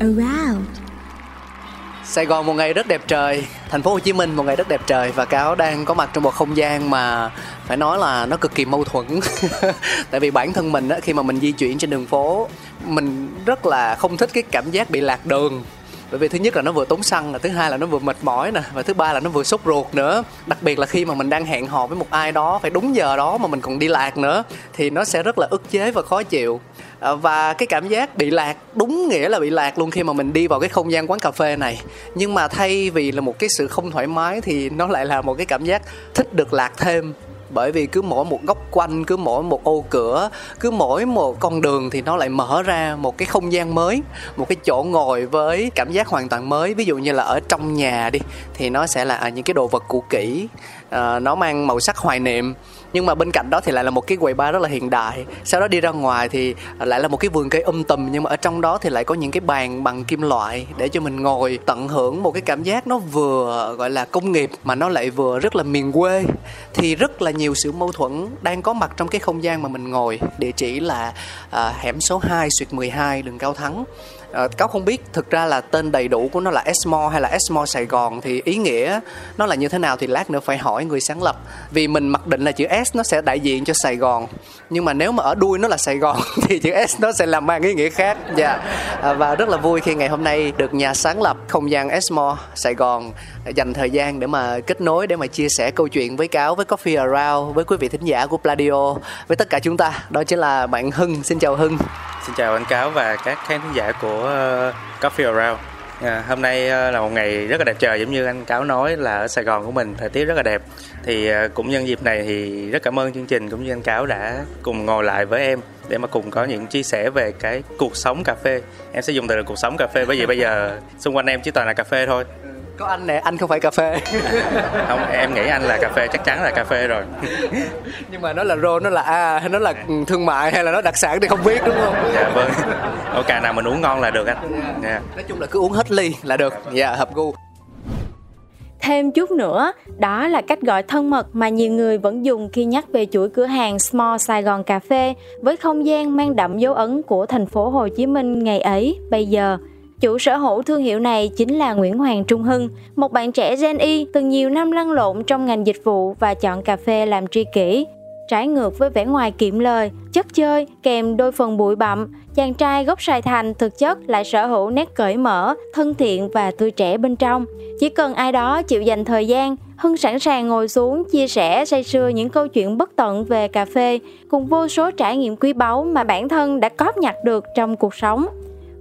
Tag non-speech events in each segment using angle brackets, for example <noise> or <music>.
Around. Sài Gòn một ngày rất đẹp trời, thành phố Hồ Chí Minh một ngày rất đẹp trời và cáo đang có mặt trong một không gian mà phải nói là nó cực kỳ mâu thuẫn. <laughs> Tại vì bản thân mình á khi mà mình di chuyển trên đường phố, mình rất là không thích cái cảm giác bị lạc đường bởi vì thứ nhất là nó vừa tốn xăng là thứ hai là nó vừa mệt mỏi nè, và thứ ba là nó vừa sốt ruột nữa. Đặc biệt là khi mà mình đang hẹn hò với một ai đó, phải đúng giờ đó mà mình còn đi lạc nữa, thì nó sẽ rất là ức chế và khó chịu. À, và cái cảm giác bị lạc, đúng nghĩa là bị lạc luôn khi mà mình đi vào cái không gian quán cà phê này. Nhưng mà thay vì là một cái sự không thoải mái thì nó lại là một cái cảm giác thích được lạc thêm bởi vì cứ mỗi một góc quanh cứ mỗi một ô cửa cứ mỗi một con đường thì nó lại mở ra một cái không gian mới một cái chỗ ngồi với cảm giác hoàn toàn mới. Ví dụ như là ở trong nhà đi thì nó sẽ là những cái đồ vật cũ kỹ. Uh, nó mang màu sắc hoài niệm nhưng mà bên cạnh đó thì lại là một cái quầy bar rất là hiện đại. Sau đó đi ra ngoài thì lại là một cái vườn cây um tùm nhưng mà ở trong đó thì lại có những cái bàn bằng kim loại để cho mình ngồi tận hưởng một cái cảm giác nó vừa gọi là công nghiệp mà nó lại vừa rất là miền quê. Thì rất là nhiều sự mâu thuẫn đang có mặt trong cái không gian mà mình ngồi. Địa chỉ là à, hẻm số 2 xuyệt 12 đường Cao Thắng à, cáo không biết thực ra là tên đầy đủ của nó là Esmo hay là Esmo Sài Gòn thì ý nghĩa nó là như thế nào thì lát nữa phải hỏi người sáng lập. Vì mình mặc định là chữ S nó sẽ đại diện cho Sài Gòn nhưng mà nếu mà ở đuôi nó là Sài Gòn <laughs> thì chữ S nó sẽ làm mang ý nghĩa khác. Dạ. Yeah. à, và rất là vui khi ngày hôm nay được nhà sáng lập không gian Esmo Sài Gòn dành thời gian để mà kết nối để mà chia sẻ câu chuyện với cáo với Coffee Around với quý vị thính giả của Pladio với tất cả chúng ta. Đó chính là bạn Hưng. Xin chào Hưng xin chào anh cáo và các khán giả của ờ, Coffee Around. À, hôm nay ờ, là một ngày rất là đẹp trời giống như anh cáo nói là ở Sài Gòn của mình thời tiết rất là đẹp. Thì cũng nhân dịp này thì rất cảm ơn chương trình cũng như anh cáo đã cùng ngồi lại với em để mà cùng có những chia sẻ về cái cuộc sống cà phê. Em sẽ dùng từ là cuộc sống cà phê bởi vì bây giờ xung quanh em chỉ toàn là cà phê thôi có anh nè anh không phải cà phê. <laughs> Không em nghĩ anh là cà phê chắc chắn là cà phê rồi. <laughs> Nhưng mà nó là rô nó là a hay nó là thương mại hay là nó đặc sản thì không biết đúng không? Dạ vâng. Ok nào mình uống ngon là được anh. Yeah. Yeah. nói chung là cứ uống hết ly là được. Dạ yeah, hợp gu. Thêm chút nữa, đó là cách gọi thân mật mà nhiều người vẫn dùng khi nhắc về chuỗi cửa hàng Small Sài Gòn Cà phê với không gian mang đậm dấu ấn của thành phố Hồ Chí Minh ngày ấy, bây giờ. Chủ sở hữu thương hiệu này chính là Nguyễn Hoàng Trung Hưng, một bạn trẻ Gen Y từng nhiều năm lăn lộn trong ngành dịch vụ và chọn cà phê làm tri kỷ. Trái ngược với vẻ ngoài kiệm lời, chất chơi kèm đôi phần bụi bặm, chàng trai gốc Sài Thành thực chất lại sở hữu nét cởi mở, thân thiện và tươi trẻ bên trong. Chỉ cần ai đó chịu dành thời gian, Hưng sẵn sàng ngồi xuống chia sẻ say sưa những câu chuyện bất tận về cà phê cùng vô số trải nghiệm quý báu mà bản thân đã cóp nhặt được trong cuộc sống.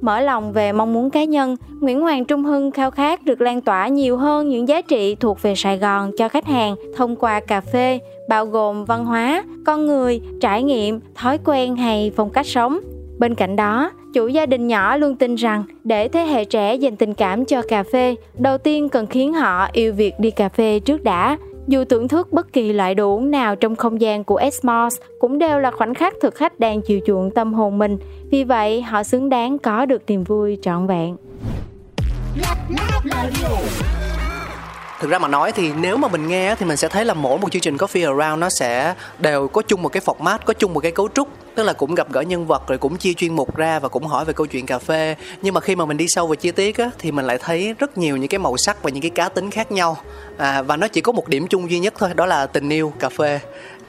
Mở lòng về mong muốn cá nhân, Nguyễn Hoàng Trung Hưng khao khát được lan tỏa nhiều hơn những giá trị thuộc về Sài Gòn cho khách hàng thông qua cà phê, bao gồm văn hóa, con người, trải nghiệm, thói quen hay phong cách sống. Bên cạnh đó, chủ gia đình nhỏ luôn tin rằng để thế hệ trẻ dành tình cảm cho cà phê, đầu tiên cần khiến họ yêu việc đi cà phê trước đã. Dù thưởng thức bất kỳ loại đồ uống nào trong không gian của Esmos cũng đều là khoảnh khắc thực khách đang chiều chuộng tâm hồn mình, vì vậy họ xứng đáng có được niềm vui trọn vẹn thực ra mà nói thì nếu mà mình nghe thì mình sẽ thấy là mỗi một chương trình Coffee Around nó sẽ đều có chung một cái format có chung một cái cấu trúc. Tức là cũng gặp gỡ nhân vật rồi cũng chia chuyên mục ra và cũng hỏi về câu chuyện cà phê. Nhưng mà khi mà mình đi sâu vào chi tiết á thì mình lại thấy rất nhiều những cái màu sắc và những cái cá tính khác nhau. À, và nó chỉ có một điểm chung duy nhất thôi đó là tình yêu cà phê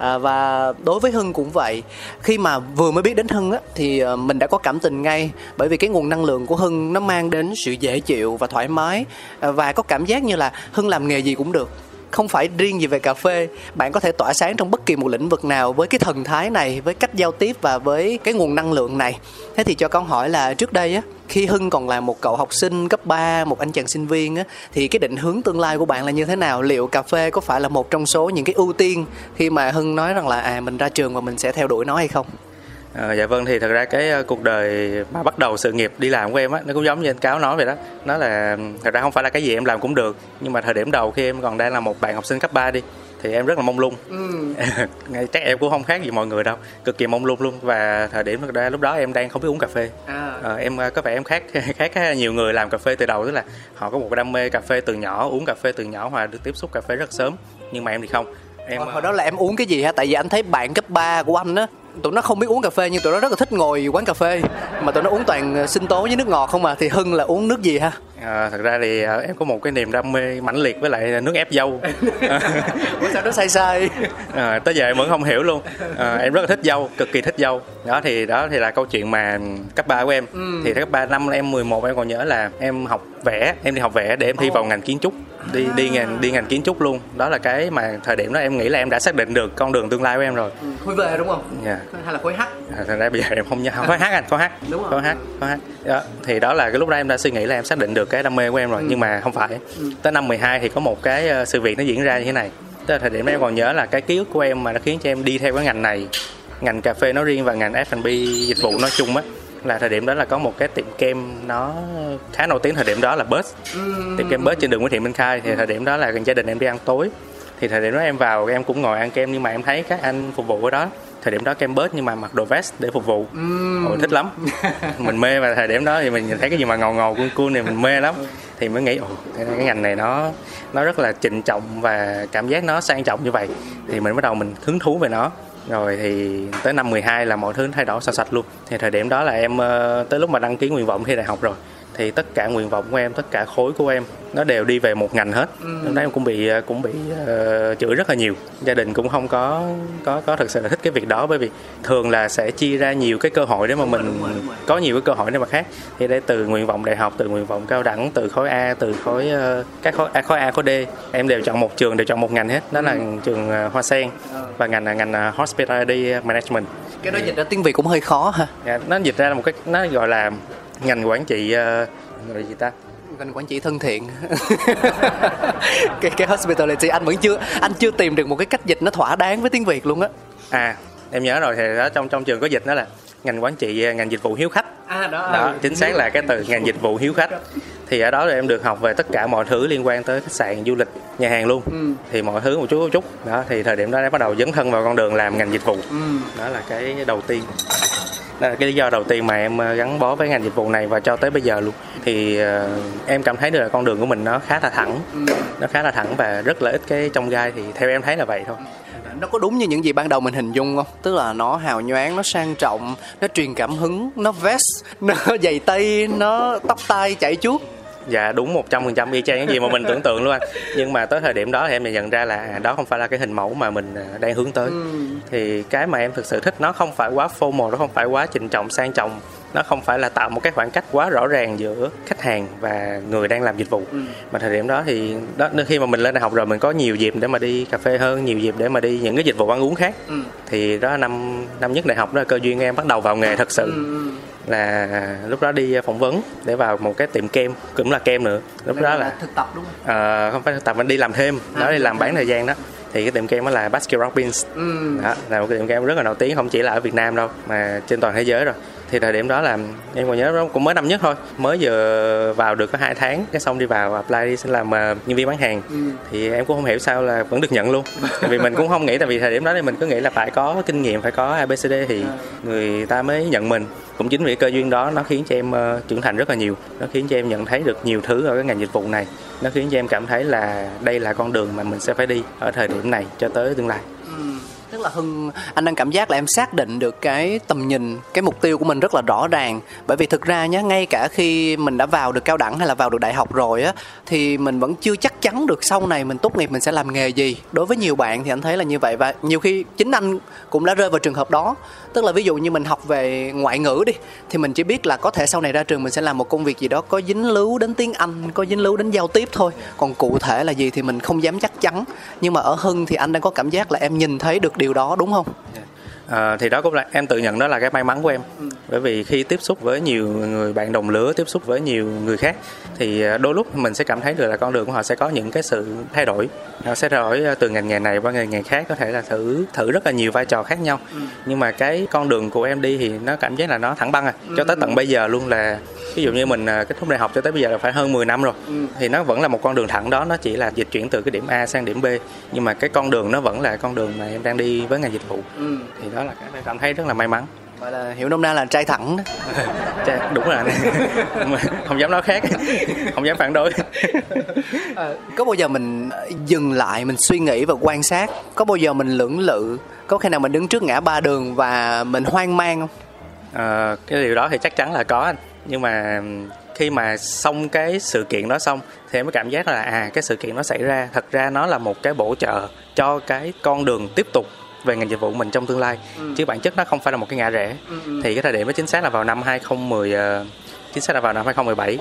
à, và đối với hưng cũng vậy. Khi mà vừa mới biết đến hưng á thì ờ, mình đã có cảm tình ngay bởi vì cái nguồn năng lượng của hưng nó mang đến sự dễ chịu và thoải mái. À, và có cảm giác như là hưng làm nghề gì cũng được không phải riêng gì về cà phê bạn có thể tỏa sáng trong bất kỳ một lĩnh vực nào với cái thần thái này với cách giao tiếp và với cái nguồn năng lượng này thế thì cho con hỏi là trước đây á khi Hưng còn là một cậu học sinh cấp 3, một anh chàng sinh viên á thì cái định hướng tương lai của bạn là như thế nào? Liệu cà phê có phải là một trong số những cái ưu tiên khi mà Hưng nói rằng là à mình ra trường và mình sẽ theo đuổi nó hay không? À, dạ vâng thì thật ra cái uh, cuộc đời mà bắt đầu sự nghiệp đi làm của em á nó cũng giống như anh cáo nói vậy đó. Nó là thật ra không phải là cái gì em làm cũng được nhưng mà thời điểm đầu khi em còn đang là một bạn học sinh cấp 3 đi thì em rất là mông lung. Ừ. <laughs> chắc em cũng không khác gì mọi người đâu cực kỳ mông lung luôn. Và thời điểm thật ra lúc đó em đang không biết uống cà phê. À. à, em có vẻ em khác <laughs> khác nhiều người làm cà phê từ đầu tức là họ có một đam mê cà phê từ nhỏ uống cà phê từ nhỏ hoặc được tiếp xúc cà phê rất sớm nhưng mà em thì không. Em hồi, hồi đó là em uống cái gì hả? Tại vì anh thấy bạn cấp 3 của anh á tụi nó không biết uống cà phê nhưng tụi nó rất là thích ngồi quán cà phê. Mà tụi nó uống toàn ờ, sinh tố với nước ngọt không à thì hưng là uống nước gì ha? À, thật ra thì à, em có một cái niềm đam mê mãnh liệt với lại nước ép dâu. <laughs> Sao nó sai sai? À, <laughs> tới giờ em vẫn không hiểu luôn. À, em rất là thích dâu cực kỳ thích dâu. Đó thì đó thì là câu chuyện mà cấp 3 của em. Ừ. thì cấp 3 năm em 11 em còn nhớ là em học vẽ em đi học vẽ để em thi vào ngành kiến trúc đi đi ngành đi ngành kiến trúc luôn đó là cái mà thời điểm đó em nghĩ là em đã xác định được con đường tương lai của em rồi ừ, khối V đúng không? Yeah. Dạ. Hay là khối H? À, thật ra bây giờ em không nhớ khối H anh khối H đúng khối H khối H đó, thì đó là cái lúc đó em đã suy nghĩ là em xác định được cái đam mê của em rồi ừ. nhưng mà không phải ừ. tới năm 12 thì có một cái ờ, sự việc nó diễn ra như thế này tới thời điểm đó em còn nhớ là cái ký ức của em mà nó khiến cho em đi theo cái ngành này ngành cà phê nói riêng và ngành F&B dịch vụ nói chung á là thời điểm đó là có một cái tiệm kem nó khá nổi tiếng. Thời điểm đó là Buzz. Tiệm kem Buzz trên đường Nguyễn Thị Minh Khai. Thì thời điểm đó là gia đình em đi ăn tối. Thì thời điểm đó em vào em cũng ngồi ăn kem nhưng mà em thấy các anh phục vụ ở đó thời điểm đó kem bớt nhưng mà mặc đồ vest để phục vụ. Mm. Ôi, thích lắm. <laughs> Mình mê và thời điểm đó thì mình nhìn thấy cái gì mà ngầu ngầu cuốn cuốn này mình mê lắm. Thì mới nghĩ ồ cái ngành này nó nó rất là trịnh trọng và cảm giác nó sang trọng như vậy. Thì mình bắt đầu mình hứng thú về nó rồi thì tới năm 12 là mọi thứ thay đổi sạch sạch luôn. Thì thời điểm đó là em ờ, tới lúc mà đăng ký nguyện vọng thi đại học rồi thì tất cả nguyện vọng của em tất cả khối của em nó đều đi về một ngành hết ừ. lúc đó em cũng bị ờ, cũng bị uh, chửi rất là nhiều gia đình cũng không có có có thực sự là thích cái việc đó bởi vì thường là sẽ chia ra nhiều cái cơ hội để mà mình đúng rồi, đúng rồi. có nhiều cái cơ hội để mà khác thì đây từ nguyện vọng đại học từ nguyện vọng cao đẳng từ khối A từ khối uh, các khối A khối A khối D em đều chọn một trường đều chọn một ngành hết đó là ừ. trường uh, Hoa Sen và ngành là ngành Hospitality Management cái đó dịch ra tiếng Việt cũng hơi khó ha yeah, dạ, nó dịch ra là một cái nó gọi là ngành quản trị uh, gọi gì ta? Ngành quản trị thân thiện. <laughs> Cái cái hospitality anh vẫn chưa anh chưa tìm được một cái cách dịch nó thỏa đáng với tiếng việt luôn á. À em nhớ rồi thì đó trong trong trường có dịch đó là ngành quản trị ờ, ngành dịch vụ hiếu khách. À, đó, đó ừ. chính xác là cái từ ngành dịch vụ hiếu khách. Thì ở đó thì em được học về tất cả mọi thứ liên quan tới khách sạn du lịch nhà hàng luôn. Ừ. thì mọi thứ một chút một chút. Đó thì thời điểm đó em bắt đầu dấn thân vào con đường làm ngành dịch vụ. Ừ. đó là cái đầu tiên là cái lý do đầu tiên mà em ờ, gắn bó với ngành dịch vụ này và cho tới bây giờ luôn. Thì ờ, em cảm thấy được là con đường của mình nó khá là thẳng, nó khá là thẳng và rất là ít cái trong gai, thì theo em thấy là vậy thôi. Nó có đúng như những gì ban đầu mình hình dung không? Tức là nó hào nhoáng, nó sang trọng, nó truyền cảm hứng, nó vest, <laughs> nó giày tây, nó tóc tai chảy chuốt dạ đúng một trăm phần trăm y chang những gì mà mình tưởng tượng luôn anh nhưng mà tới thời điểm đó thì em nhận ra là đó không phải là cái hình mẫu mà mình à, đang hướng tới ừ. thì cái mà em thực sự thích nó không phải quá formal nó không phải quá trịnh trọng sang trọng nó không phải là tạo một cái khoảng cách quá rõ ràng giữa khách hàng và người đang làm dịch vụ ừ. mà thời điểm đó thì đó khi mà mình lên đại học rồi mình có nhiều dịp để mà đi cà phê hơn nhiều dịp để mà đi những cái dịch vụ ăn uống khác ừ. thì đó năm năm nhất đại học đó là cơ duyên em bắt đầu vào nghề thật sự ừ. Là lúc đó đi phỏng vấn để vào một cái tiệm kem cũng là kem nữa. Lúc đó là thực tập đúng không? À, không phải thực tập mình đi làm thêm. À, đó đi làm bán thời gian đó. Thì cái tiệm kem đó là Baskin Robbins. Ừ. đó là một cái tiệm kem rất là nổi tiếng không chỉ là ở Việt Nam đâu mà trên toàn thế giới rồi. Thì thời điểm đó là em còn nhớ cũng mới năm nhất thôi. Mới vừa vào được có hai tháng cái xong đi vào apply đi xin làm uh, nhân viên bán hàng. Ừ. thì em cũng không hiểu sao là vẫn được nhận luôn. <laughs> Vì mình cũng không nghĩ tại vì thời điểm đó thì mình cứ nghĩ là phải có kinh nghiệm phải có abcd thì à. người ta mới nhận mình cũng chính vì cơ duyên đó nó khiến cho em uh, trưởng thành rất là nhiều. Nó khiến cho em nhận thấy được nhiều thứ ở cái ngành dịch vụ này. Nó khiến cho em cảm thấy là đây là con đường mà mình sẽ phải đi ở thời điểm này cho tới tương lai. Tức là hưng anh đang cảm giác là em xác định được cái tầm nhìn cái mục tiêu của mình rất là rõ ràng. Bởi vì thực ra nhé ngay cả khi mình đã vào được cao đẳng hay là vào được đại học rồi á thì mình vẫn chưa chắc chắn được sau này mình tốt nghiệp mình sẽ làm nghề gì. Đối với nhiều bạn thì anh thấy là như vậy. Và nhiều khi chính anh cũng đã rơi vào trường hợp đó tức là ví dụ như mình học về ngoại ngữ đi, thì mình chỉ biết là có thể sau này ra trường mình sẽ làm một công việc gì đó có dính líu đến tiếng anh, có dính líu đến giao tiếp thôi. Còn cụ thể là gì thì mình không dám chắc chắn. Nhưng mà ở hưng thì anh đang có cảm giác là em nhìn thấy được điều đó, đúng không? Dạ. À, thì đó cũng là em tự nhận đó là cái may mắn của em ừ. bởi vì khi tiếp xúc với nhiều người bạn đồng lứa tiếp xúc với nhiều người khác thì à, đôi lúc mình sẽ cảm thấy được là con đường của họ sẽ có những cái sự thay đổi họ sẽ đổi à, từ ngành nghề này qua ngành nghề khác có thể là thử thử rất là nhiều vai trò khác nhau ừ. nhưng mà cái con đường của em đi thì nó cảm giác là nó thẳng băng à ừ. cho tới tận bây giờ luôn là ví dụ như mình à, kết thúc đại học cho tới bây giờ là phải hơn 10 năm rồi ừ. thì nó vẫn là một con đường thẳng đó nó chỉ là dịch chuyển từ cái điểm A sang điểm B nhưng mà cái con đường nó vẫn là con đường mà em đang đi với ngành dịch vụ ừ. thì đó là cái cảm thấy rất là may mắn. Gọi là hiểu nôm na là trai thẳng <laughs> trai, đúng là không dám nói khác. Không dám phản đối. À, có bao giờ mình dừng lại mình suy nghĩ và quan sát? Có bao giờ mình lưỡng lự? Có khi nào mình đứng trước ngã ba đường và mình hoang mang không? À, cái điều đó thì chắc chắn là có anh. Nhưng mà khi mà xong cái sự kiện đó xong thì em mới cảm giác là à cái sự kiện nó xảy ra. Thật ra nó là một cái bổ trợ cho cái con đường tiếp tục về ngành dịch vụ mình trong tương lai. Ừ. chứ bản chất nó không phải là một cái ngã rẽ. Ừ, ừ. thì cái thời điểm đó chính xác là vào năm 2010 uh, ờ, chính xác là vào năm 2017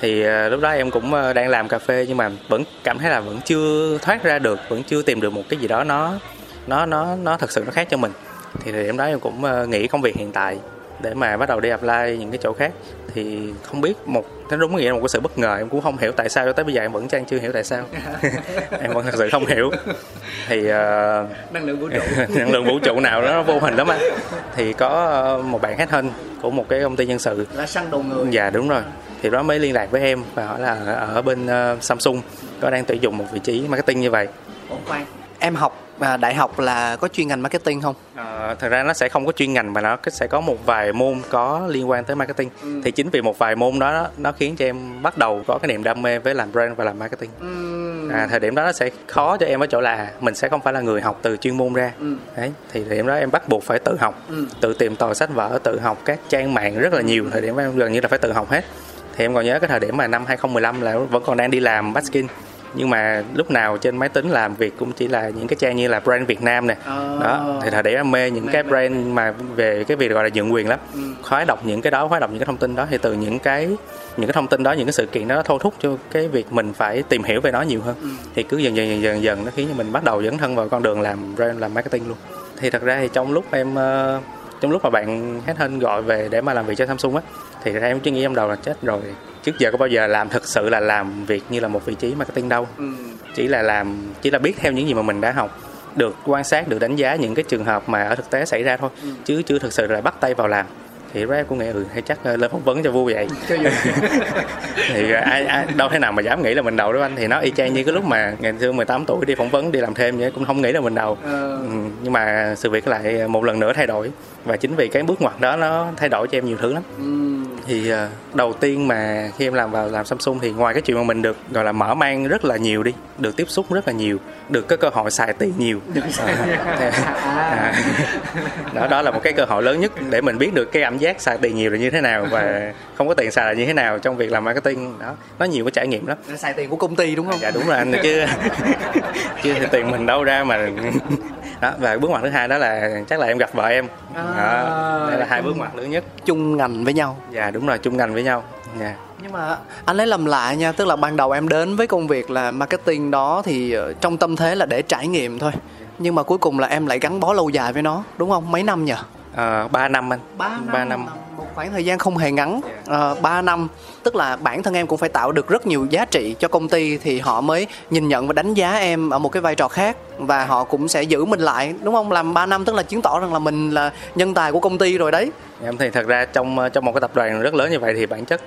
thì uh, lúc đó em cũng uh, đang làm cà phê nhưng mà vẫn cảm thấy là vẫn chưa thoát ra được vẫn chưa tìm được một cái gì đó nó nó nó nó thật sự nó khác cho mình. Thì thời điểm đó em cũng nghĩ công việc hiện tại để mà bắt đầu đi apply những cái chỗ khác. Thì không biết một nó đúng nghĩa là một cái sự bất ngờ em cũng không hiểu tại sao cho tới bây giờ em vẫn trang chưa hiểu tại sao. <laughs> <laughs> Em vẫn thật sự không hiểu. Thì uh, <laughs> năng lượng vũ trụ. Năng lượng vũ trụ nào đó vô hình lắm anh. Thì có một bạn khách hơn của một cái công ty nhân sự. Là săn đầu người. Dạ đúng rồi. Thì đó mới liên lạc với em và hỏi là ở bên uh, Samsung có đang tuyển dụng một vị trí marketing như vậy. Ủa khoan em học à, đại học là có chuyên ngành marketing không? À, thật ra nó sẽ không có chuyên ngành mà nó sẽ có một vài môn có liên quan tới marketing. Ừ. Thì chính vì một vài môn đó nó khiến cho em bắt đầu có cái niềm đam mê với làm brand và làm marketing. Ừ. À, thời điểm đó nó sẽ khó cho em ở chỗ là mình sẽ không phải là người học từ chuyên môn ra. Ừ. Đấy, thì thời điểm đó em bắt buộc phải tự học, ừ. tự tìm tòi sách vở, tự học các trang mạng rất là nhiều. Thời điểm đó em gần như là phải tự học hết. Thì em còn nhớ cái thời điểm mà năm 2015 là vẫn còn đang đi làm Baskin nhưng mà lúc nào trên máy tính làm việc cũng chỉ là những cái trang như là brand Việt Nam nè oh. đó thì thời điểm em mê những mê cái brand mà về cái việc gọi là nhượng quyền lắm ừ. khoái đọc những cái đó khoái đọc những cái thông tin đó thì từ những cái những cái thông tin đó những cái sự kiện đó thôi thúc cho cái việc mình phải tìm hiểu về nó nhiều hơn ừ. thì cứ dần dần dần dần dần nó khiến cho mình bắt đầu dấn thân vào con đường làm brand làm marketing luôn thì thật ra thì trong lúc em uh, trong lúc mà bạn hết hơn gọi về để mà làm việc cho Samsung á thì em chỉ nghĩ trong đầu là chết rồi trước giờ có bao giờ làm thực sự là làm việc như là một vị trí marketing đâu ừ. chỉ là làm chỉ là biết theo những gì mà mình đã học được quan sát được đánh giá những cái trường hợp mà ở thực tế xảy ra thôi ừ. chứ chưa thực sự là bắt tay vào làm thì em cũng nghĩ ừ hay chắc ờ, lên phỏng vấn cho vui vậy. <laughs> <laughs> Thì ờ, ai, ai đâu thế nào mà dám nghĩ là mình đầu đó anh. Thì nó y chang như cái lúc mà ngày xưa 18 tuổi đi phỏng vấn đi làm thêm vậy cũng không nghĩ là mình đầu. Ờ. ừ, nhưng mà sự việc lại một lần nữa thay đổi. Và chính vì cái bước ngoặt đó nó thay đổi cho em nhiều thứ lắm. Ừ. Thì đầu tiên mà khi em làm vào làm Samsung thì ngoài cái chuyện mà mình được gọi là mở mang rất là nhiều đi được tiếp xúc rất là nhiều được cái cơ hội xài tiền nhiều. <laughs> À, à, đó đó là một cái cơ hội lớn nhất để mình biết được cái cảm giác xài tiền nhiều là như thế nào và <laughs> không có tiền xài là như thế nào trong việc làm marketing. Đó nó nhiều cái trải nghiệm lắm. Xài tiền của công ty đúng không? Dạ đúng rồi anh chứ <laughs> chứ tiền mình đâu ra mà đó và bước ngoặt thứ hai đó là chắc là em gặp vợ em. À, đó, đây là hai bước ngoặt lớn nhất. Chung ngành với nhau. Dạ đúng rồi chung ngành với nhau. Dạ. Nhưng mà anh lấy làm lạ nha tức là ban đầu em đến với công việc là marketing đó thì ờ, trong tâm thế là để trải nghiệm thôi. Nhưng mà cuối cùng là em lại gắn bó lâu dài với nó đúng không? Mấy năm nhỉ à, 3 năm anh. 3 năm, 3 năm. Một khoảng thời gian không hề ngắn. À, 3 năm. Tức là bản thân em cũng phải tạo được rất nhiều giá trị cho công ty thì họ mới nhìn nhận và đánh giá em ở một cái vai trò khác và họ cũng sẽ giữ mình lại đúng không? Làm 3 năm tức là chứng tỏ rằng là mình là nhân tài của công ty rồi đấy em thì thật ra trong trong một cái tập đoàn rất lớn như vậy thì bản chất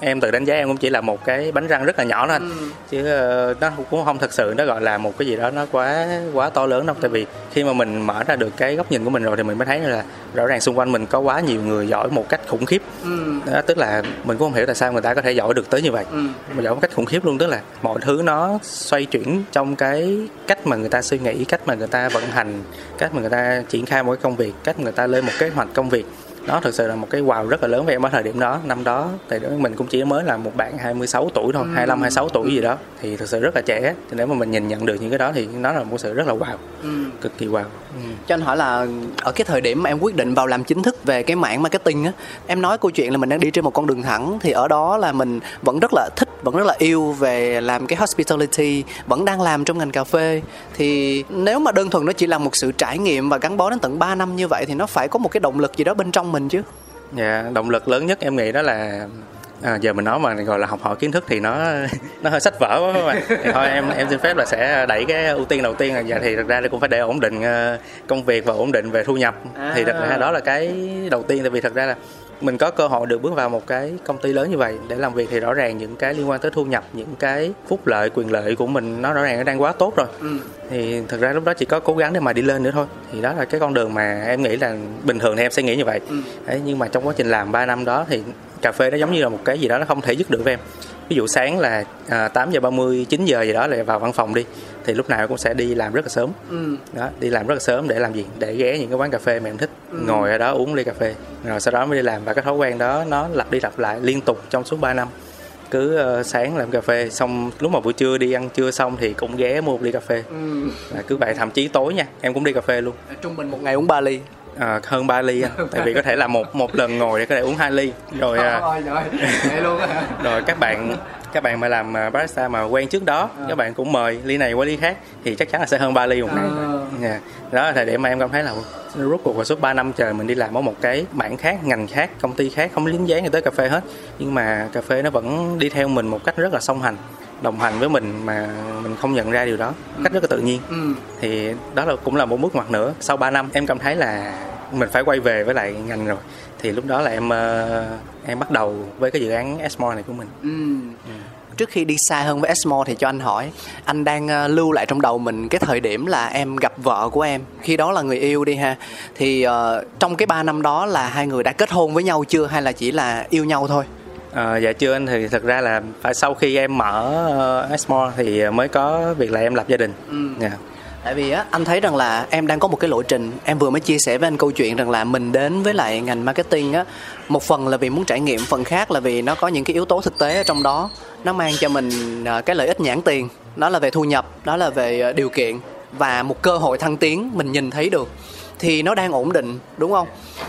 em tự đánh giá em cũng chỉ là một cái bánh răng rất là nhỏ thôi Ừ. chứ ờ, nó cũng không thật sự nó gọi là một cái gì đó nó quá quá to lớn đâu tại vì khi mà mình mở ra được cái góc nhìn của mình rồi thì mình mới thấy là rõ ràng xung quanh mình có quá nhiều người giỏi một cách khủng khiếp Ừ. đó, tức là mình cũng không hiểu tại sao người ta có thể giỏi được tới như vậy Ừ. mà giỏi một cách khủng khiếp luôn tức là mọi thứ nó xoay chuyển trong cái cách mà người ta suy nghĩ cách mà người ta vận hành cách mà người ta triển khai một cái công việc cách mà người ta lên một kế hoạch công việc đó thực sự là một cái wow rất là lớn với em ở thời điểm đó. Năm đó thì đó mình cũng chỉ mới là một bạn 26 tuổi thôi 25 26 tuổi gì đó thì thực sự rất là trẻ. Thì nếu mà mình nhìn nhận được những cái đó thì nó là một sự rất là wow. Ừ. cực kỳ wow. Ừ. cho anh hỏi là ở cái thời điểm mà em quyết định vào làm chính thức về cái mảng marketing á em nói câu chuyện là mình đang đi trên một con đường thẳng thì ở đó là mình vẫn rất là thích vẫn rất là yêu về làm cái hospitality vẫn đang làm trong ngành cà phê. Thì nếu mà đơn thuần nó chỉ là một sự trải nghiệm và gắn bó đến tận 3 năm như vậy thì nó phải có một cái động lực gì đó bên trong mình chứ Dạ, động lực lớn nhất em nghĩ đó là à, giờ mình nói mà gọi là học hỏi kiến thức thì nó <laughs> nó hơi sách vở quá các bạn. Thì thôi em em xin phép là sẽ đẩy cái ưu tiên đầu tiên là giờ thì thật ra cũng phải để ổn định ờ, công việc và ổn định về thu nhập. Thì thật ra đó là cái đầu tiên tại vì thật ra là mình có cơ hội được bước vào một cái công ty lớn như vậy để làm việc thì rõ ràng những cái liên quan tới thu nhập những cái phúc lợi quyền lợi của mình nó rõ ràng nó đang quá tốt rồi. Thì thực ra lúc đó chỉ có cố gắng để mà đi lên nữa thôi. Thì đó là cái con đường mà em nghĩ là bình thường thì em sẽ nghĩ như vậy. Đấy, nhưng mà trong quá trình làm 3 năm đó thì cà phê nó giống như là một cái gì đó nó không thể dứt được với em ví dụ sáng là à, 8 giờ 30 9 giờ gì đó là vào văn phòng đi thì lúc nào cũng sẽ đi làm rất là sớm. Ừ. đó đi làm rất là sớm để làm gì? Để ghé những cái quán cà phê mà em thích ngồi ở đó uống ly cà phê rồi sau đó mới đi làm. Và cái thói quen đó nó lặp đi lặp lại liên tục trong suốt 3 năm. Cứ ờ, sáng làm cà phê xong lúc mà buổi trưa đi ăn trưa xong thì cũng ghé mua một ly cà phê. Ừ. và cứ vậy thậm chí tối nha em cũng đi cà phê luôn. Trung bình một ngày uống 3 ly à, hơn 3 ly anh tại vì có thể là một một lần ngồi để có thể uống hai ly. Rồi à, trời, vậy luôn rồi các bạn các bạn mà làm à, barista mà quen trước đó các bạn cũng mời ly này qua ly khác thì chắc chắn là sẽ hơn 3 ly một ngày Dạ. đó là thời điểm mà em cảm thấy là rốt cuộc vào suốt 3 năm trời mình đi làm ở một cái mảng khác ngành khác công ty khác không lính dáng gì tới cà phê hết. Nhưng mà cà phê nó vẫn đi theo mình một cách rất là song hành đồng hành với mình mà mình không nhận ra điều đó cách rất là tự nhiên. Ừ. thì đó là cũng là một bước ngoặt nữa. Sau 3 năm em cảm thấy là mình phải quay về với lại ngành rồi. Thì lúc đó là em ờ, em bắt đầu với cái dự án Esmore này của mình. Ừ. Trước khi đi xa hơn với Esmo thì cho anh hỏi Anh đang ờ, lưu lại trong đầu mình cái thời điểm là em gặp vợ của em. Khi đó là người yêu đi ha. Thì ờ, trong cái 3 năm đó là hai người đã kết hôn với nhau chưa Hay là chỉ là yêu nhau thôi Ờ, dạ chưa anh thì thật ra là phải sau khi em mở uh, Esmore thì mới có việc là em lập gia đình. Ừ. Dạ. Tại vì á, anh thấy rằng là em đang có một cái lộ trình. Em vừa mới chia sẻ với anh câu chuyện rằng là mình đến với lại ngành marketing á Một phần là vì muốn trải nghiệm, phần khác là vì nó có những cái yếu tố thực tế ở trong đó. Nó mang cho mình à, cái lợi ích nhãn tiền. Đó là về thu nhập, đó là về à, điều kiện Và một cơ hội thăng tiến mình nhìn thấy được thì nó đang ổn định, đúng không?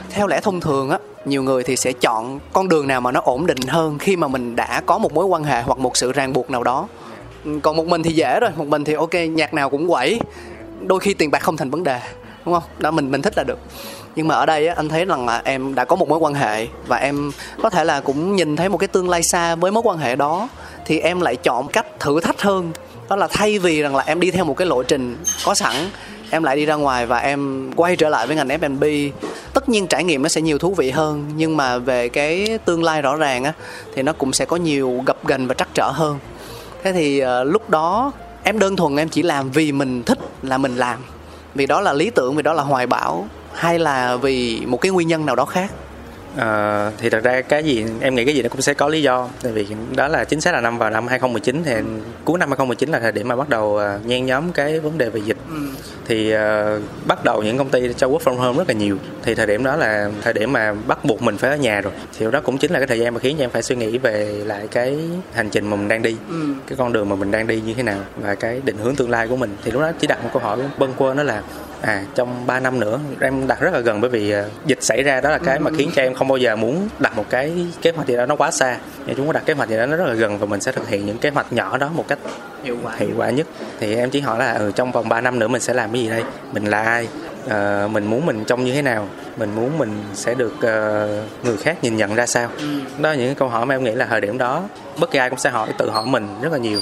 Theo lẽ thông thường á nhiều người thì sẽ chọn con đường nào mà nó ổn định hơn khi mà mình đã có một mối quan hệ hoặc một sự ràng buộc nào đó. Còn một mình thì dễ rồi một mình thì ok nhạc nào cũng quẩy. Đôi khi tiền bạc không thành vấn đề đúng không? Đó mình mình thích là được. Nhưng mà ở đây á, anh thấy rằng là em đã có một mối quan hệ và em có thể là cũng nhìn thấy một cái tương lai xa với mối quan hệ đó thì em lại chọn cách thử thách hơn. Đó là thay vì rằng là em đi theo một cái lộ trình có sẵn em lại đi ra ngoài và em quay trở lại với ngành F&B tất nhiên trải nghiệm nó sẽ nhiều thú vị hơn nhưng mà về cái tương lai rõ ràng á thì nó cũng sẽ có nhiều gập ghềnh và trắc trở hơn. Thế thì uh, lúc đó em đơn thuần em chỉ làm vì mình thích là mình làm. Vì đó là lý tưởng vì đó là hoài bão hay là vì một cái nguyên nhân nào đó khác? Ờ, thì thật ra cái gì em nghĩ cái gì nó cũng sẽ có lý do. Tại vì đó là chính xác là năm vào năm 2019 thì cuối năm 2019 là thời điểm mà bắt đầu ờ, nhen nhóm cái vấn đề về dịch. Thì ờ, bắt đầu những công ty cho work from home rất là nhiều. Thì thời điểm đó là thời điểm mà bắt buộc mình phải ở nhà rồi. Thì đó cũng chính là cái thời gian mà khiến cho em phải suy nghĩ về lại cái hành trình mà mình đang đi cái con đường mà mình đang đi như thế nào và cái định hướng tương lai của mình. Thì lúc đó chỉ đặt một câu hỏi bâng quơ đó là à trong 3 năm nữa em đặt rất là gần bởi vì ờ, dịch xảy ra đó là cái mà khiến cho em không bao giờ muốn đặt một cái kế hoạch gì đó nó quá xa. Nhưng chúng có đặt kế hoạch gì đó nó rất là gần và mình sẽ thực hiện những kế hoạch nhỏ đó một cách hiệu quả hiệu quả nhất. Thì em chỉ hỏi là ừ, trong vòng 3 năm nữa mình sẽ làm cái gì đây? Mình là ai? Ờ, mình muốn mình trông như thế nào? Mình muốn mình sẽ được ờ, người khác nhìn nhận ra sao? Đó là những cái câu hỏi mà em nghĩ là thời điểm đó bất kỳ ai cũng sẽ hỏi tự hỏi mình rất là nhiều.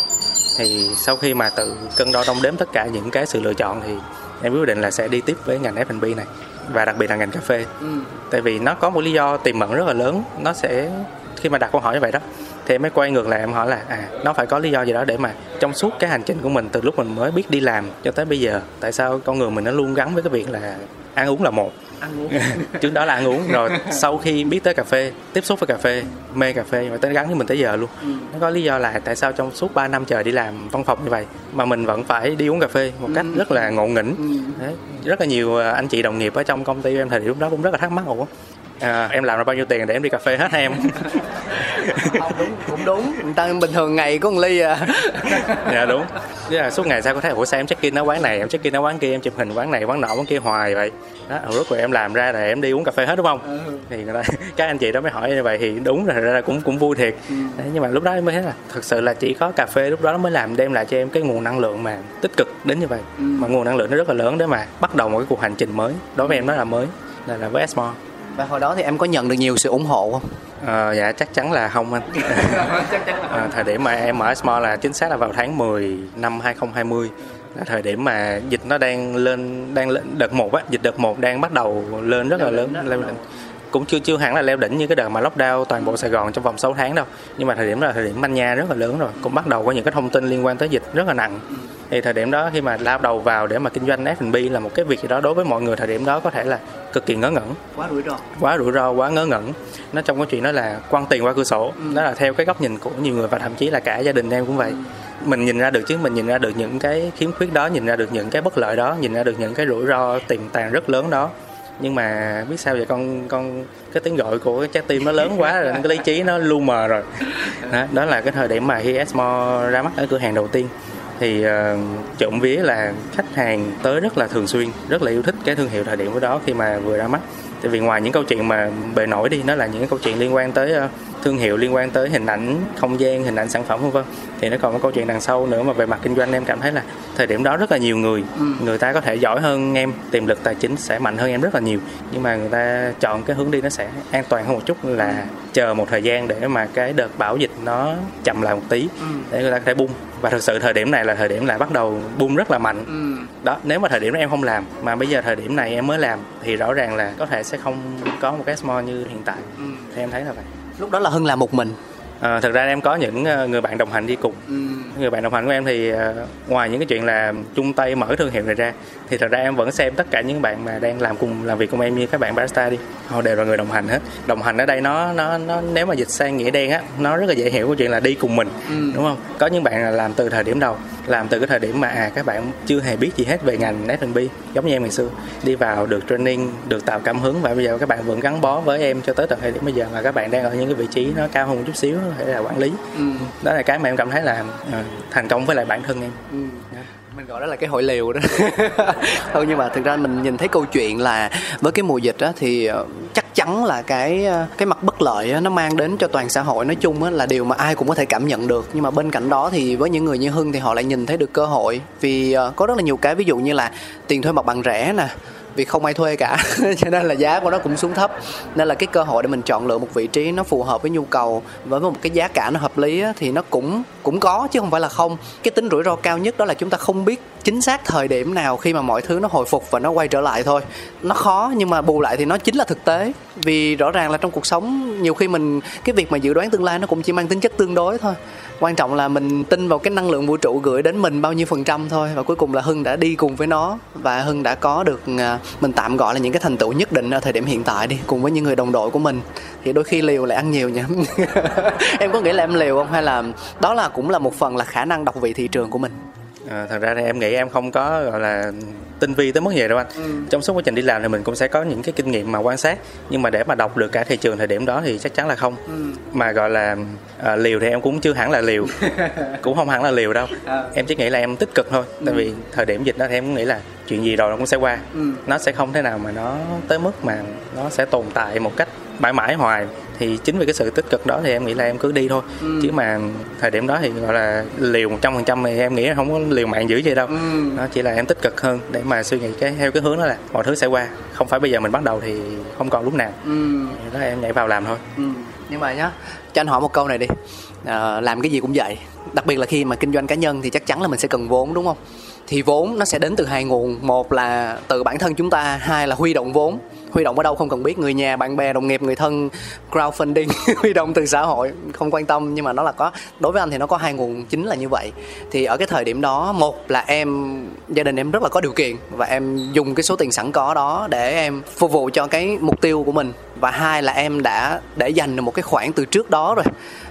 Thì sau khi mà tự cân đo đong đếm tất cả những cái sự lựa chọn thì em quyết định là sẽ đi tiếp với ngành F&B này và đặc biệt là ngành cà phê Ừ. tại vì nó có một lý do tiềm ẩn rất là lớn nó sẽ khi mà đặt câu hỏi như vậy đó thì em mới quay ngược lại em hỏi là à nó phải có lý do gì đó để mà trong suốt cái hành trình của mình từ lúc mình mới biết đi làm cho tới bây giờ tại sao con người mình nó luôn gắn với cái việc là ăn uống là một ăn uống. <laughs> Trước đó là ăn uống. Rồi <laughs> sau khi biết tới cà phê tiếp xúc với cà phê mê cà phê và tới gắn với mình tới giờ luôn. Nó có lý do là tại sao trong suốt 3 năm trời đi làm văn phòng như vậy mà mình vẫn phải đi uống cà phê một cách rất là ngộ nghĩnh. Đấy. rất là nhiều à, anh chị đồng nghiệp ở trong công ty em thời điểm lúc đó cũng rất là thắc mắc ủa à, em làm ra bao nhiêu tiền để em đi cà phê hết em? Không đúng cũng đúng. Người ta bình thường ngày có một ly à. Dạ đúng. Thế là suốt ngày sao có thể ủa sao em check in ở quán này? Em check in ở quán kia em chụp hình quán này quán nọ quán kia hoài vậy. Đó rồi rốt cuộc em làm ra là em đi uống cà phê hết đúng không? Thì người ta <laughs> các anh chị đó mới hỏi như vậy thì đúng rồi thật ra là cũng cũng vui thiệt. Đấy, nhưng mà lúc đó em mới thấy là thực sự là chỉ có cà phê lúc đó nó mới làm đem lại cho em cái nguồn năng lượng mà tích cực đến như vậy. Mà nguồn năng lượng nó rất là lớn để mà bắt đầu một cái cuộc hành trình mới. Đối với em đó là mới là là với Esmore và hồi đó thì em có nhận được nhiều sự ủng hộ không? Ờ, dạ chắc chắn là không anh. <laughs> À, thời điểm mà em mở Small là chính xác là vào tháng 10 năm 2020 là thời điểm mà dịch nó đang lên đang lên đợt một á dịch đợt một đang bắt đầu lên rất là lớn leo đỉnh. cũng chưa chưa hẳn là leo đỉnh như cái đợt mà lockdown toàn bộ Sài Gòn trong vòng 6 tháng đâu. Nhưng mà thời điểm đó là thời điểm manh nha rất là lớn rồi. Cũng bắt đầu có những cái thông tin liên quan tới dịch rất là nặng thì thời điểm đó khi mà lao đầu vào để mà kinh doanh F&B là một cái việc gì đó đối với mọi người thời điểm đó có thể là cực kỳ ngớ ngẩn. Quá rủi ro. Quá rủi ro quá ngớ ngẩn. Nó trong cái chuyện đó là quăng tiền qua cửa sổ. Đó là theo cái góc nhìn của nhiều người và thậm chí là cả gia đình em cũng vậy. Mình nhìn ra được chứ mình nhìn ra được những cái khiếm khuyết đó nhìn ra được những cái bất lợi đó nhìn ra được những cái rủi ro tiềm tàng rất lớn đó. Nhưng mà biết sao vậy con con cái tiếng gọi của cái trái tim nó lớn quá rồi cái lý trí nó lu mờ rồi. <laughs> Đó, đó là cái thời điểm mà khi Esmo ra mắt ở cửa hàng đầu tiên thì uh, trộm vía là khách hàng tới rất là thường xuyên rất là yêu thích cái thương hiệu thời điểm của đó khi mà vừa ra mắt. Tại vì ngoài những câu chuyện mà bề nổi đi nó là những câu chuyện liên quan tới uh, thương hiệu liên quan tới hình ảnh không gian hình ảnh sản phẩm vân vân. Thì nó còn có câu chuyện đằng sau nữa mà về mặt kinh doanh em cảm thấy là thời điểm đó rất là nhiều người. Người ta có thể giỏi hơn em tiềm lực tài chính sẽ mạnh hơn em rất là nhiều. Nhưng mà người ta chọn cái hướng đi nó sẽ an toàn hơn một chút là chờ một thời gian để mà cái đợt bão dịch nó chậm lại một tí để người ta có thể bung. Và thực sự thời điểm này là thời điểm lại bắt đầu bung rất là mạnh. Đó nếu mà thời điểm đó em không làm mà bây giờ thời điểm này em mới làm thì rõ ràng là có thể sẽ không có một cái small như hiện tại. Thì em thấy là vậy lúc đó là hưng làm một mình? À, thực ra em có những ờ, người bạn đồng hành đi cùng. Người bạn đồng hành của em thì ờ, ngoài những cái chuyện là chung tay mở thương hiệu này ra thì thật ra em vẫn xem tất cả những bạn mà đang làm cùng làm việc cùng em như các bạn barista đi. Họ đều là người đồng hành hết. Đồng hành ở đây nó nó nó nếu mà dịch sang nghĩa đen á nó rất là dễ hiểu cái chuyện là đi cùng mình đúng không? Có những bạn là làm từ thời điểm đầu làm từ cái thời điểm mà à các bạn chưa hề biết gì hết về ngành F&B giống như em ngày xưa. Đi vào được training được tạo cảm hứng và bây giờ các bạn vẫn gắn bó với em cho tới tận thời điểm bây giờ mà các bạn đang ở những cái vị trí nó cao hơn một chút xíu có thể là quản lý. Đó là cái mà em cảm thấy là à, thành công với lại bản thân em mình gọi đó là cái hội liều đó. <laughs> Thôi nhưng mà thực ra mình nhìn thấy câu chuyện là với cái mùa dịch á thì ờ, chắc chắn là cái ờ, cái mặt bất lợi á, nó mang đến cho toàn xã hội nói chung á, là điều mà ai cũng có thể cảm nhận được. Nhưng mà bên cạnh đó thì với những người như hưng thì họ lại nhìn thấy được cơ hội vì ờ, có rất là nhiều cái ví dụ như là tiền thuê mặt bằng rẻ nè vì không ai thuê cả. <laughs> Cho nên là giá của nó cũng xuống thấp. Nên là cái cơ hội để mình chọn lựa một vị trí nó phù hợp với nhu cầu với một cái giá cả nó hợp lý á, thì nó cũng cũng có chứ không phải là không. Cái tính rủi ro cao nhất đó là chúng ta không biết chính xác thời điểm nào khi mà mọi thứ nó hồi phục và nó quay trở lại thôi. Nó khó nhưng mà bù lại thì nó chính là thực tế. Vì rõ ràng là trong cuộc sống nhiều khi mình cái việc mà dự đoán tương lai nó cũng chỉ mang tính chất tương đối thôi quan trọng là mình tin vào cái năng lượng vũ trụ gửi đến mình bao nhiêu phần trăm thôi. Và cuối cùng là hưng đã đi cùng với nó. Và hưng đã có được à, mình tạm gọi là những cái thành tựu nhất định ở thời điểm hiện tại đi, cùng với những người đồng đội của mình. Thì đôi khi liều lại ăn nhiều nhỉ? <laughs> Em có nghĩ là em liều không? Hay là đó là cũng là một phần là khả năng đọc vị thị trường của mình? À, thật ra thì em nghĩ em không có gọi là tinh vi tới mức vậy đâu anh. Trong suốt quá trình đi làm thì mình cũng sẽ có những cái kinh nghiệm mà quan sát nhưng mà để mà đọc được cả thị trường thời điểm đó thì chắc chắn là không. Mà gọi là à, liều thì em cũng chưa hẳn là liều <laughs> cũng không hẳn là liều đâu. Em chỉ nghĩ là em tích cực thôi tại vì thời điểm dịch đó thì em cũng nghĩ là chuyện gì rồi nó cũng sẽ qua. Nó sẽ không thể nào mà nó tới mức mà nó sẽ tồn tại một cách mãi mãi hoài. Thì chính vì cái sự tích cực đó thì em nghĩ là em cứ đi thôi. Chứ mà thời điểm đó thì gọi là liều một trăm phần trăm thì em nghĩ là không có liều mạng dữ vậy đâu. Nó chỉ là em tích cực hơn để mà suy nghĩ cái theo cái hướng đó là mọi thứ sẽ qua. Không phải bây giờ mình bắt đầu thì không còn lúc nào. Đó em nhảy vào làm thôi. Ừ. nhưng mà nhá cho anh hỏi một câu này đi. À, làm cái gì cũng vậy. Đặc biệt là khi mà kinh doanh cá nhân thì chắc chắn là mình sẽ cần vốn đúng không thì vốn nó sẽ đến từ hai nguồn. Một là từ bản thân chúng ta, hai là huy động vốn. Huy động ở đâu không cần biết, người nhà, bạn bè, đồng nghiệp, người thân, crowdfunding, <laughs> huy động từ xã hội, không quan tâm, nhưng mà nó là có. Đối với anh thì nó có hai nguồn chính là như vậy. Thì ở cái thời điểm đó, một là em, gia đình em rất là có điều kiện và em dùng cái số tiền sẵn có đó để em phục vụ cho cái mục tiêu của mình. Và hai là em đã để dành được một cái khoản từ trước đó rồi.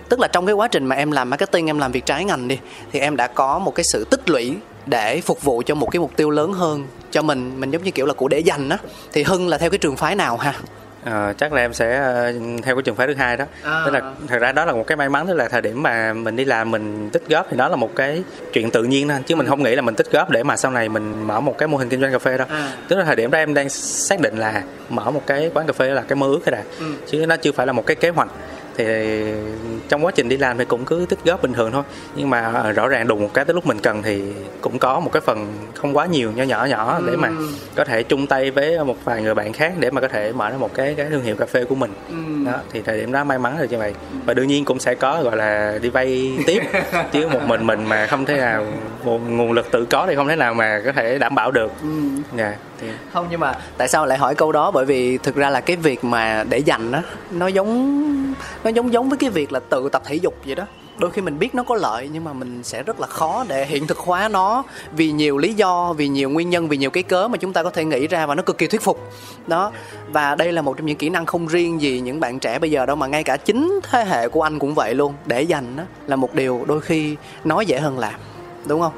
Tức là trong cái quá trình mà em làm marketing, em làm việc trái ngành đi, thì em đã có một cái sự tích lũy để phục vụ cho một cái mục tiêu lớn hơn cho mình. Mình giống như kiểu là của để dành á. Thì hưng là theo cái trường phái nào ha? À, chắc là em sẽ ờ, theo cái trường phái thứ hai đó. À. tức là thật ra đó là một cái may mắn tức là thời điểm mà mình đi làm mình tích góp thì đó là một cái chuyện tự nhiên thôi. Chứ mình không nghĩ là mình tích góp để mà sau này mình mở một cái mô hình kinh doanh cà phê đâu. À. tức là thời điểm đó em đang xác định là mở một cái quán cà phê là cái mơ ước cái đã. Ừ. chứ nó chưa phải là một cái kế hoạch thì trong quá trình đi làm thì cũng cứ tích góp bình thường thôi nhưng mà ờ, rõ ràng đùng một cái tới lúc mình cần thì cũng có một cái phần không quá nhiều nhỏ nhỏ nhỏ để mà ừ. có thể chung tay với một vài người bạn khác để mà có thể mở ra một cái cái thương hiệu cà phê của mình ừ. đó thì thời điểm đó may mắn là như vậy và đương nhiên cũng sẽ có gọi là đi vay tiếp chứ một mình mình mà không thể nào một nguồn lực tự có thì không thể nào mà có thể đảm bảo được ừ. yeah thì... Dạ. không, nhưng mà tại sao lại hỏi câu đó? Bởi vì thực ra là cái việc mà để dành á, nó giống nó giống giống với cái việc là tự tập thể dục vậy đó. Đôi khi mình biết nó có lợi, nhưng mà mình sẽ rất là khó để hiện thực hóa nó vì nhiều lý do, vì nhiều nguyên nhân, vì nhiều cái cớ mà chúng ta có thể nghĩ ra và nó cực kỳ thuyết phục. Đó. Và đây là một trong những kỹ năng không riêng gì những bạn trẻ bây giờ đâu, mà ngay cả chính thế hệ của anh cũng vậy luôn. Để dành đó là một điều đôi khi nói dễ hơn làm, đúng không?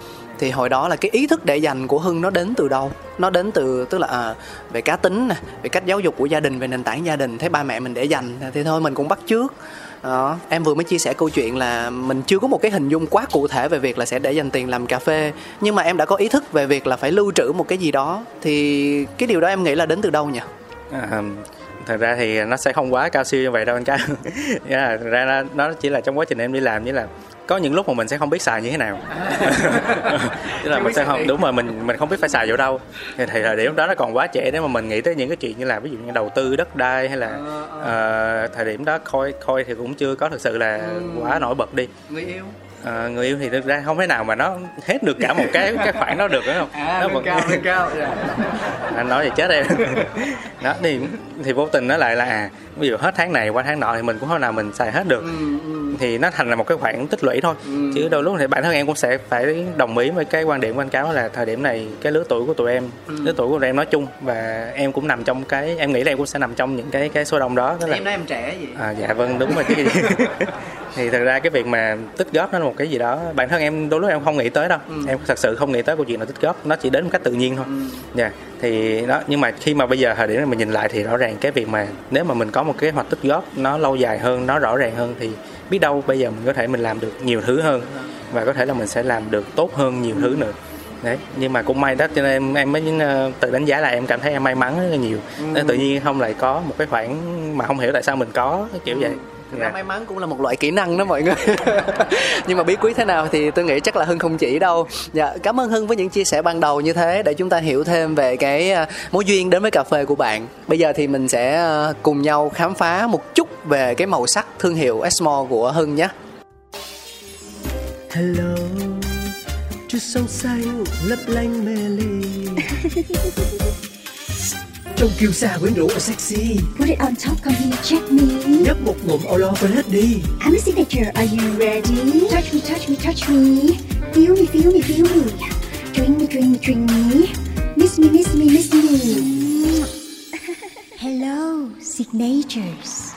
Thì hồi đó là cái ý thức để dành của hưng nó đến từ đâu? Nó đến từ tức là à, về cá tính nè về cách giáo dục của gia đình về nền tảng gia đình. Thấy ba mẹ mình để dành thì thôi mình cũng bắt trước đó. em vừa mới chia sẻ câu chuyện là mình chưa có một cái hình dung quá cụ thể về việc là sẽ để dành tiền làm cà phê nhưng mà em đã có ý thức về việc là phải lưu trữ một cái gì đó. Thì cái điều đó em nghĩ là đến từ đâu nhỉ? À, thật ra thì nó sẽ không quá cao siêu như vậy đâu anh ca <laughs> yeah, ra nó chỉ là trong quá trình em đi làm như là có những lúc mà mình sẽ không biết xài như thế nào. Tức <laughs> là mình sẽ không đúng rồi mình mình không biết phải xài vào đâu. Thì thời điểm đó nó còn quá trẻ để mà mình nghĩ tới những cái chuyện như là ví dụ như đầu tư đất đai hay là uh, thời điểm đó coi coi thì cũng chưa có thực sự là ừ. quá nổi bật đi. Người yêu. À, người yêu thì thực ra không thể nào mà nó hết được cả một cái cái khoản đó được đúng không? À, nó vẫn cao cao yeah. <laughs> anh nói vậy chết em. <laughs> Đó thì thì vô tình nó lại là à, ví dụ hết tháng này qua tháng nọ thì mình cũng không nào mình xài hết được ừ, ừ. thì nó thành là một cái khoản tích lũy thôi ừ. chứ đôi lúc thì bản thân em cũng sẽ phải đồng ý với cái quan điểm của anh cáo là thời điểm này cái lứa tuổi của tụi em ừ. lứa tuổi của tụi em nói chung và em cũng nằm trong cái em nghĩ là em cũng sẽ nằm trong những cái cái số đông đó tức là em nói em trẻ gì à, dạ vâng đúng rồi chứ gì thì <laughs> thật ra cái việc mà tích góp nó là một cái gì đó bản thân em đôi lúc em không nghĩ tới đâu ừ. em thật sự không nghĩ tới câu chuyện là tích góp nó chỉ đến một cách tự nhiên thôi ừ. dạ yeah. Thì đó nhưng mà khi mà bây giờ thời điểm này mình nhìn lại thì rõ ràng cái việc mà nếu mà mình có một kế hoạch tích góp nó lâu dài hơn nó rõ ràng hơn thì biết đâu bây giờ mình có thể mình làm được nhiều thứ hơn và có thể là mình sẽ làm được tốt hơn nhiều thứ nữa. Đấy nhưng mà cũng may đó cho nên em em mới ờ, tự đánh giá là em cảm thấy em may mắn rất là nhiều. Ừ. tự nhiên không lại có một cái khoản mà không hiểu tại sao mình có kiểu vậy dạ. may mắn cũng là một loại kỹ năng đó mọi người. <laughs> Nhưng mà bí quyết thế nào thì tôi nghĩ chắc là hưng không chỉ đâu. Dạ cảm ơn hưng với những chia sẻ ban đầu như thế để chúng ta hiểu thêm về cái à, mối duyên đến với cà phê của bạn. Bây giờ thì mình sẽ à, cùng nhau khám phá một chút về cái màu sắc thương hiệu Esmo của hưng nhé. Hello chút sông xanh lấp lánh mê ly <laughs> Trông kiêu sa quyến rũ và sexy. Put it on top, come here, check me. Nhấp một ngụm all over hết đi. I'm a signature, are you ready? Touch me, touch me, touch me. Feel me, feel me, feel me. Drink me, drink me, drink me. Miss me, miss me, miss me. Hello, signatures.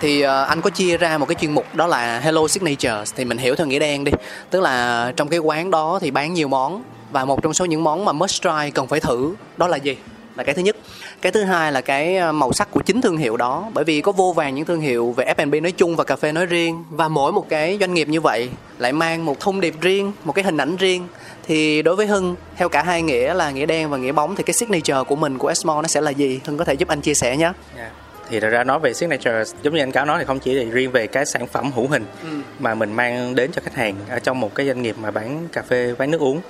Thì uh, anh có chia ra một cái chuyên mục đó là Hello Signatures. Thì mình hiểu theo nghĩa đen đi. Tức là trong cái quán đó thì bán nhiều món và một trong số những món mà must try cần phải thử đó là gì là cái thứ nhất. Cái thứ hai là cái ờ, màu sắc của chính thương hiệu đó bởi vì có vô vàng những thương hiệu về F&B nói chung và cà phê nói riêng. Và mỗi một cái doanh nghiệp như vậy lại mang một thông điệp riêng một cái hình ảnh riêng. Thì đối với Hưng theo cả hai nghĩa là nghĩa đen và nghĩa bóng thì cái signature của mình của Esmo nó sẽ là gì? Hưng có thể giúp anh chia sẻ nhé. Yeah dạ. thì thật ra nói về signature giống như anh cáo nói thì không chỉ là riêng về cái sản phẩm hữu hình ừ. mà mình mang đến cho khách hàng ở trong một cái doanh nghiệp mà bán cà phê bán nước uống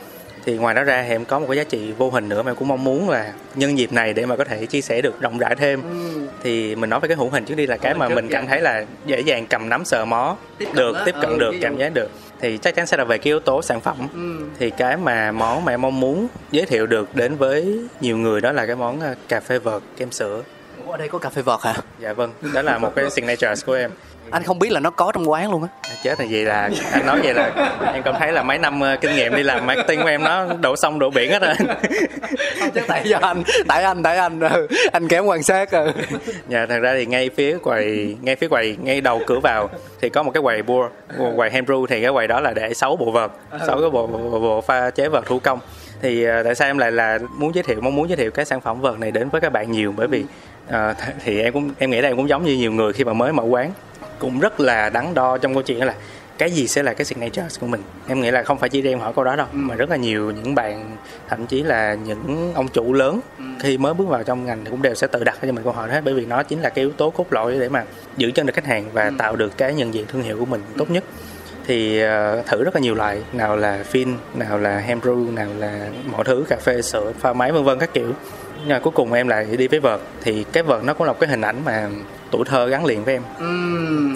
thì ngoài đó ra thì em có một cái giá trị vô hình nữa mà em cũng mong muốn là nhân dịp này để mà có thể chia sẻ được rộng rãi thêm. Ừ. thì mình nói về cái hữu hình trước đi là cái mà mình cảm thấy là dễ dàng cầm nắm sờ mó tiếp được tiếp cận ừ, được cảm giác được. Thì chắc chắn sẽ là về cái yếu tố sản phẩm. Ừ. thì cái mà món mà em mong muốn giới thiệu được đến với nhiều người đó là cái món ờ, cà phê vợt kem sữa. Ủa, ở đây có cà phê vợt hả? Dạ vâng đó là một cái <laughs> signature của em anh không biết là nó có trong quán luôn á. Chết là gì là anh nói vậy là em cảm thấy là mấy năm ờ, kinh nghiệm đi làm marketing của em nó đổ sông đổ biển hết rồi. Chứ tại do anh tại anh tại anh ừ. anh kém quan sát ừ. dạ thật ra thì ngay phía quầy ngay phía quầy ngay đầu cửa vào thì có một cái quầy bua quầy hand brew thì cái quầy đó là để sáu bộ vợt sáu cái bộ, bộ, bộ pha chế vợt thủ công. Thì ờ, tại sao em lại là muốn giới thiệu mong muốn giới thiệu cái sản phẩm vợt này đến với các bạn nhiều? Bởi vì th- thì em cũng em nghĩ là em cũng giống như nhiều người khi mà mới mở quán cũng rất là đắn đo trong câu chuyện là cái gì sẽ là cái signature của mình. Em nghĩ là không phải chỉ riêng hỏi câu đó đâu mà rất là nhiều những bạn thậm chí là những ông chủ lớn khi mới bước vào trong ngành thì cũng đều sẽ tự đặt cho mình câu hỏi hết bởi vì nó chính là cái yếu tố cốt lõi để mà giữ chân được khách hàng và tạo được cái nhận diện thương hiệu của mình tốt nhất. Thì ờ, thử rất là nhiều loại nào là phin nào là hand brew nào là mọi thứ cà phê sữa pha máy vân vân các kiểu. Nhưng mà cuối cùng em lại đi với vợt. Thì cái vợt nó cũng là một cái hình ảnh mà tuổi thơ gắn liền với em.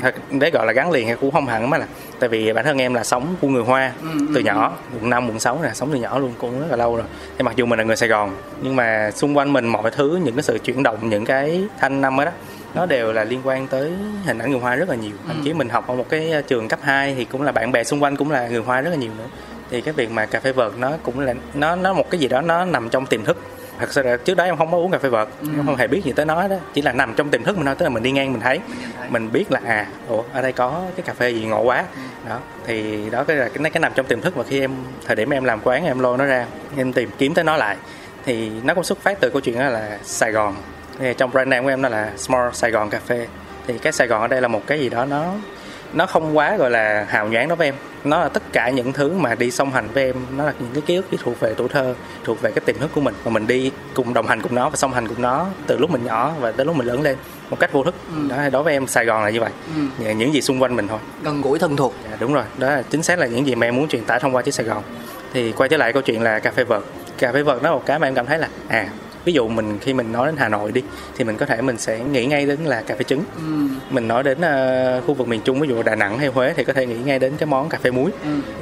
Thật, để gọi là gắn liền hay cũng không hẳn mà là tại vì bản thân em là sống của người Hoa từ nhỏ quận năm quận sáu nè sống từ nhỏ luôn cũng rất là lâu rồi. Thì mặc dù mình là người Sài Gòn nhưng mà xung quanh mình mọi thứ những cái sự chuyển động những cái thanh năm đó nó đều là liên quan tới hình ảnh người Hoa rất là nhiều. Thậm chí mình học ở một cái trường cấp 2 thì cũng là bạn bè xung quanh cũng là người Hoa rất là nhiều nữa. Thì cái việc mà cà phê vợt nó cũng là nó nó một cái gì đó nó nằm trong tiềm thức thật sự là trước đó em không có uống cà phê vợt em không hề biết gì tới nó đó chỉ là nằm trong tiềm thức mình thôi tức là mình đi ngang mình thấy. Mình biết là à ủa ở đây có cái cà phê gì ngộ quá. Đó thì đó cái là cái cái nằm trong tiềm thức và khi em thời điểm em làm quán em lôi nó ra em tìm kiếm tới nó lại. Thì nó cũng xuất phát từ câu chuyện đó là Sài Gòn. Thì trong brand name của em đó là Small Sài Gòn Cà phê. Thì cái Sài Gòn ở đây là một cái gì đó nó nó không quá gọi là hào nhoáng đối với em. Nó là tất cả những thứ mà đi song hành với em nó là những cái ký ức ที่ thuộc về tuổi thơ thuộc về cái tiềm thức của mình. Và mình đi cùng đồng hành cùng nó và song hành cùng nó từ lúc mình nhỏ và tới lúc mình lớn lên một cách vô thức. Đó đối với em Sài Gòn là như vậy. Và những gì xung quanh mình thôi. Gần gũi thân thuộc. Dạ, đúng rồi. Đó là chính xác là những gì mà em muốn truyền tải thông qua chiếc Sài Gòn. Thì quay trở lại câu chuyện là cà phê vợt. Cà phê vợt nó là một cái mà em cảm thấy là à ví dụ mình khi mình nói đến Hà Nội đi thì mình có thể mình sẽ nghĩ ngay đến là cà phê trứng. Mình nói đến ờ, khu vực miền Trung ví dụ Đà Nẵng hay Huế thì có thể nghĩ ngay đến cái món cà phê muối.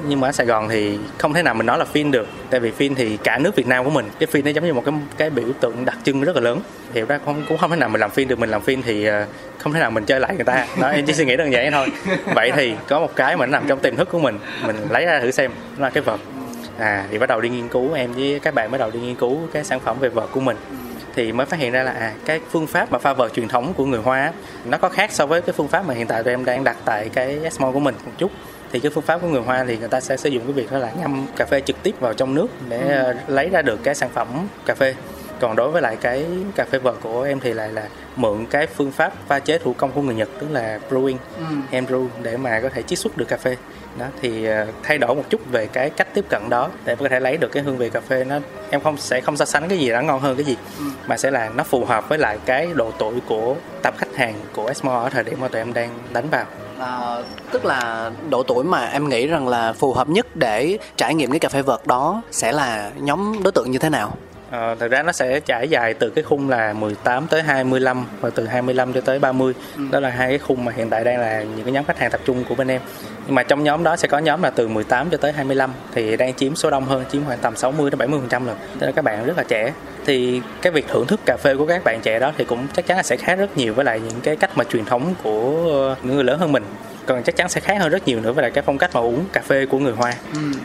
Nhưng mà ở Sài Gòn thì không thể nào mình nói là phin được tại vì phin thì cả nước Việt Nam của mình cái phin nó giống như một cái cái biểu tượng đặc trưng rất là lớn. Thì ra không cũng không thể nào mình làm phin được mình làm phin thì ờ, không thể nào mình chơi lại người ta. Đó em chỉ suy nghĩ đơn giản vậy thôi. <laughs> Vậy thì có một cái mà nó nằm trong tiềm thức của mình mình lấy ra thử xem nó là cái vợt à thì bắt đầu đi nghiên cứu em với các bạn bắt đầu đi nghiên cứu cái sản phẩm về vợt của mình. Thì mới phát hiện ra là à cái phương pháp mà pha vợt truyền thống của người Hoa nó có khác so với cái phương pháp mà hiện tại tụi em đang đặt tại cái Esmo của mình một chút. Thì cái phương pháp của người Hoa thì người ta sẽ sử dụng cái việc đó là ngâm cà phê trực tiếp vào trong nước để ờ, lấy ra được cái sản phẩm cà phê. Còn đối với lại cái cà phê vợt của em thì lại là mượn cái phương pháp pha chế thủ công của người Nhật tức là brewing hand brew để mà có thể chiết xuất được cà phê đó thì ờ, thay đổi một chút về cái cách tiếp cận đó để có thể lấy được cái hương vị cà phê nó em không sẽ không so sánh cái gì đã ngon hơn cái gì mà sẽ là nó phù hợp với lại cái độ tuổi của tập khách hàng của Esmo ở thời điểm mà tụi em đang đánh vào À, tức là độ tuổi mà em nghĩ rằng là phù hợp nhất để trải nghiệm cái cà phê vợt đó sẽ là nhóm đối tượng như thế nào? Ờ, thật ra nó sẽ trải dài từ cái khung là 18 tới 25 và từ 25 cho tới 30 đó là hai cái khung mà hiện tại đang là những cái nhóm khách hàng tập trung của bên em. Nhưng mà trong nhóm đó sẽ có nhóm là từ 18 cho tới 25 thì đang chiếm số đông hơn chiếm khoảng tầm 60 đến 70 phần trăm lần tức là các bạn rất là trẻ. Thì cái việc thưởng thức cà phê của các bạn trẻ đó thì cũng chắc chắn là sẽ khác rất nhiều với lại những cái cách mà truyền thống của những người lớn hơn mình còn chắc chắn sẽ khác hơn rất nhiều nữa với lại cái phong cách mà uống cà phê của người Hoa.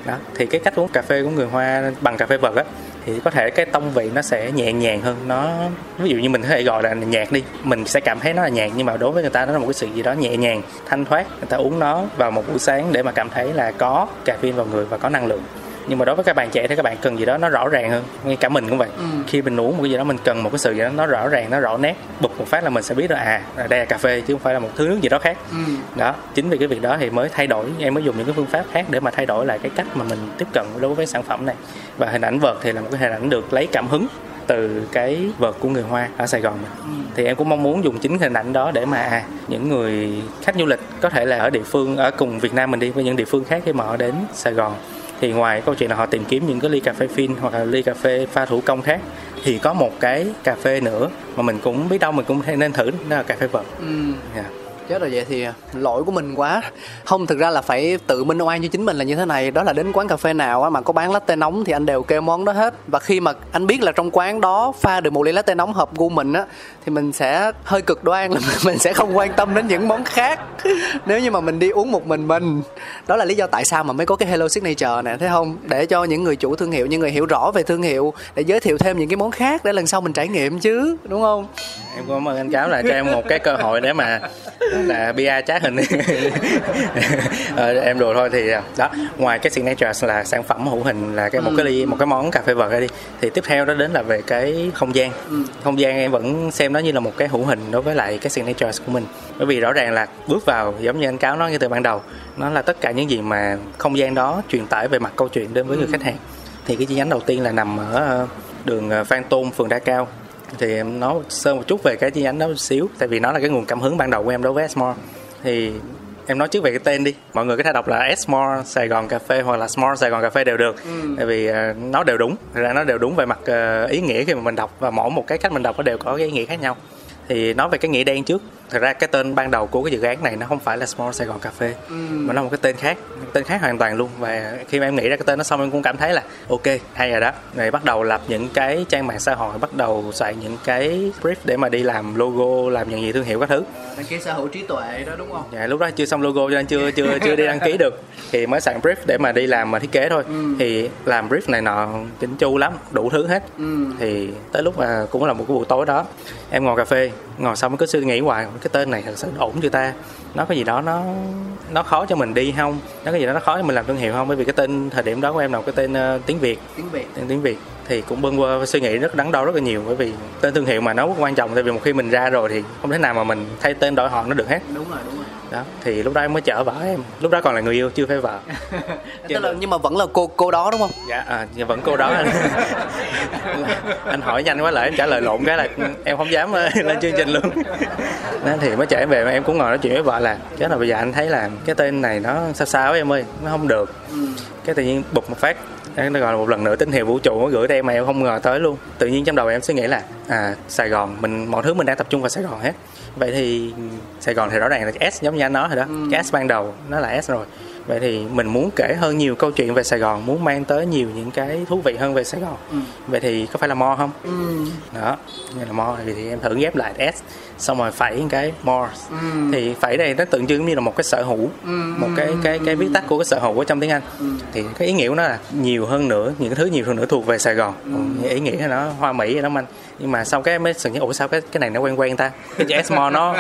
Đó thì cái cách uống cà phê của người Hoa bằng cà phê vợt á thì có thể cái tông vị nó sẽ nhẹ nhàng hơn. Nó ví dụ như mình có thể gọi là nhạt đi mình sẽ cảm thấy nó là nhạt nhưng mà đối với người ta nó là một cái sự gì đó nhẹ nhàng thanh thoát. Người ta uống nó vào một buổi sáng để mà cảm thấy là có caffeine vào người và có năng lượng nhưng mà đối với các bạn trẻ thì các bạn cần gì đó nó rõ ràng hơn. Ngay cả mình cũng vậy. Khi mình uống một cái gì đó mình cần một cái sự gì đó nó rõ ràng nó rõ nét. Bụp một phát là mình sẽ biết là à đây là cà phê chứ không phải là một thứ nước gì đó khác. Đó chính vì cái việc đó thì mới thay đổi em mới dùng những cái phương pháp khác để mà thay đổi lại cái cách mà mình tiếp cận đối với sản phẩm này. Và hình ảnh vợt thì là một cái hình ảnh được lấy cảm hứng từ cái vợt của người Hoa ở Sài Gòn mình. Thì em cũng mong muốn dùng chính hình ảnh đó để mà à, những người khách du lịch có thể là ở địa phương ở cùng Việt Nam mình đi với những địa phương khác khi mà họ đến Sài Gòn thì ngoài câu chuyện là họ tìm kiếm những cái ly cà phê phin hoặc là ly cà phê pha thủ công khác thì có một cái cà phê nữa mà mình cũng biết đâu mình cũng nên thử đó là cà phê vợt Dạ chết rồi vậy thì lỗi của mình quá. Không, thực ra là phải tự minh oan cho chính mình là như thế này. Đó là đến quán cà phê nào mà có bán latte nóng thì anh đều kêu món đó hết. Và khi mà anh biết là trong quán đó pha được một ly latte nóng hợp gu mình á, thì mình sẽ hơi cực đoan là <laughs> mình sẽ không quan tâm đến những món khác. Nếu như mà mình đi uống một mình mình, đó là lý do tại sao mà mới có cái hello signature nè, thấy không? Để cho những người chủ thương hiệu, những người hiểu rõ về thương hiệu, để giới thiệu thêm những cái món khác để lần sau mình trải nghiệm chứ, đúng không? Em cảm ơn anh cáo là cho em một cái cơ hội để mà là bia trá hình. <laughs> Ờ, em đùa thôi thì đó ngoài cái signature là sản phẩm hữu hình là cái một cái ly một cái món cà phê vợt đi thì tiếp theo đó đến là về cái không gian. Không gian em vẫn xem nó như là một cái hữu hình đối với lại cái signature của mình. Bởi vì rõ ràng là bước vào giống như anh cáo nói như từ ban đầu nó là tất cả những gì mà không gian đó truyền tải về mặt câu chuyện đến với người khách hàng. Thì cái chi nhánh đầu tiên là nằm ở ờ, đường ờ, Phan Tôn phường Đa Cao thì em nói sơ một chút về cái chi nhánh đó một xíu tại vì nó là cái nguồn cảm hứng ban đầu của em đối với Small thì em nói trước về cái tên đi mọi người có thể đọc là Small Sài Gòn Cà Phê hoặc là Small Sài Gòn Cà Phê đều được. Ừ. tại vì uh, nó đều đúng Thật ra nó đều đúng về mặt uh, ý nghĩa khi mà mình đọc và mỗi một cái cách mình đọc nó đều có cái ý nghĩa khác nhau thì nói về cái nghĩa đen trước. Thật ra cái tên ban đầu của cái dự án này nó không phải là Small Sài Gòn Cà Phê ừ. mà nó một cái tên khác tên khác hoàn toàn luôn. Và khi mà em nghĩ ra cái tên nó xong em cũng cảm thấy là ok hay rồi đó. Rồi bắt đầu lập những cái trang mạng xã hội bắt đầu soạn những cái brief để mà đi làm logo làm những gì thương hiệu các thứ. Đăng ký sở hữu trí tuệ đó đúng không? Dạ lúc đó chưa xong logo cho nên chưa chưa chưa đi đăng ký được. Thì mới soạn brief để mà đi làm mà thiết kế thôi. Ừ. thì làm brief này nọ chỉnh chu lắm đủ thứ hết. Ừ. thì tới lúc mà cũng là một cái buổi tối đó em ngồi cà phê ngồi xong cứ suy nghĩ hoài cái tên này thật sự ổn chưa ta? Nó có gì đó nó nó khó cho mình đi không? Nó có gì đó nó khó cho mình làm thương hiệu không? Bởi vì cái tên thời điểm đó của em là cái tên uh, tiếng việt. Tiếng việt. Tên tiếng việt. Thì cũng bâng qua suy nghĩ rất đắn đo rất là nhiều bởi vì tên thương hiệu mà nó rất quan trọng tại vì một khi mình ra rồi thì không thể nào mà mình thay tên đổi họ nó được hết. Đúng rồi đúng rồi đó thì lúc đó em mới chở vợ em. Lúc đó còn là người yêu chưa phải vợ. <laughs> Tức là, nhưng mà vẫn là cô cô đó đúng không? Dạ à, vẫn cô đó. <laughs> Anh anh hỏi nhanh quá lại em trả lời lộn cái là em không dám ờ, lên chương trình luôn. <laughs> Đó, thì mới chở em về mà em cũng ngồi nói chuyện với vợ là chắc là bây giờ anh thấy là cái tên này nó sao sao em ơi nó không được. Ừ. cái tự nhiên bục một phát nó gọi là một lần nữa tín hiệu vũ trụ nó gửi tới em mà em không ngờ tới luôn. Tự nhiên trong đầu em suy nghĩ là à sài gòn mình mọi thứ mình đang tập trung vào sài gòn hết vậy thì sài gòn thì rõ ràng là s giống như anh nói rồi đó ừ. cái s ban đầu nó là s rồi vậy thì mình muốn kể hơn nhiều câu chuyện về Sài Gòn muốn mang tới nhiều những cái thú vị hơn về Sài Gòn ừ. vậy thì có phải là mo không ừ. đó như là mo thì, thì em thử ghép lại s xong rồi phẩy cái more ừ. thì phẩy đây nó tượng trưng như là một cái sở hữu ừ. một cái cái cái viết tắt của cái sở hữu ở trong tiếng Anh ừ. thì cái ý nghĩa của nó là nhiều hơn nữa những cái thứ nhiều hơn nữa thuộc về Sài Gòn ừ. ý nghĩa nó hoa mỹ đó anh nhưng mà sau cái mới sừng ủa sao cái cái này nó quen quen ta cái chữ Esmo nó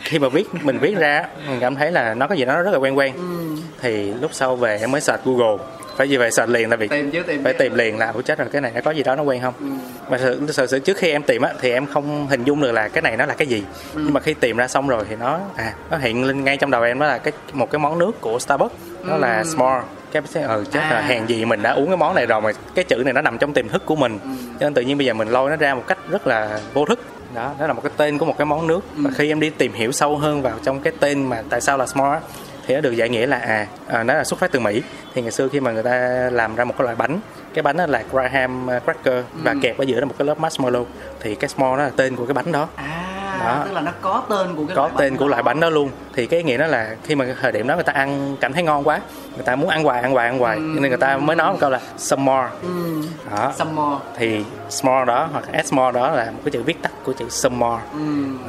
khi mà viết mình viết ra mình cảm thấy là nó có gì đó rất là quen quen ừ. thì lúc sau về em mới search Google phải gì vậy sợ liền là việc tìm chứ, tìm phải chứ. tìm liền là ủa chết rồi cái này nó có gì đó nó quen không ừ. mà sự, sự, sự trước khi em tìm á thì em không hình dung được là cái này nó là cái gì ừ. nhưng mà khi tìm ra xong rồi thì nó à nó hiện lên ngay trong đầu em đó là cái một cái món nước của Starbucks nó ừ. là small cái ừ chết à. là hàng gì mình đã uống cái món này rồi mà cái chữ này nó nằm trong tiềm thức của mình ừ. cho nên tự nhiên bây giờ mình lôi nó ra một cách rất là vô thức đó đó là một cái tên của một cái món nước ừ. và khi em đi tìm hiểu sâu hơn vào trong cái tên mà tại sao là small thì nó được giải nghĩa là à, à nó là xuất phát từ Mỹ thì ngày xưa khi mà người ta làm ra một cái loại bánh cái bánh đó là Graham cracker và ừ. kẹp ở giữa là một cái lớp marshmallow thì cái small đó là tên của cái bánh đó à đó. tức là nó có tên của cái có loại tên của loại bánh đó luôn thì cái nghĩa đó là khi mà thời điểm đó người ta ăn cảm thấy ngon quá người ta muốn ăn hoài ăn hoài ăn hoài. Ừ. nên người ta mới nói một câu là some more. Ừ. đó. Some more. Thì small đó hoặc s small đó là một cái chữ viết tắt của chữ some more. Ừ.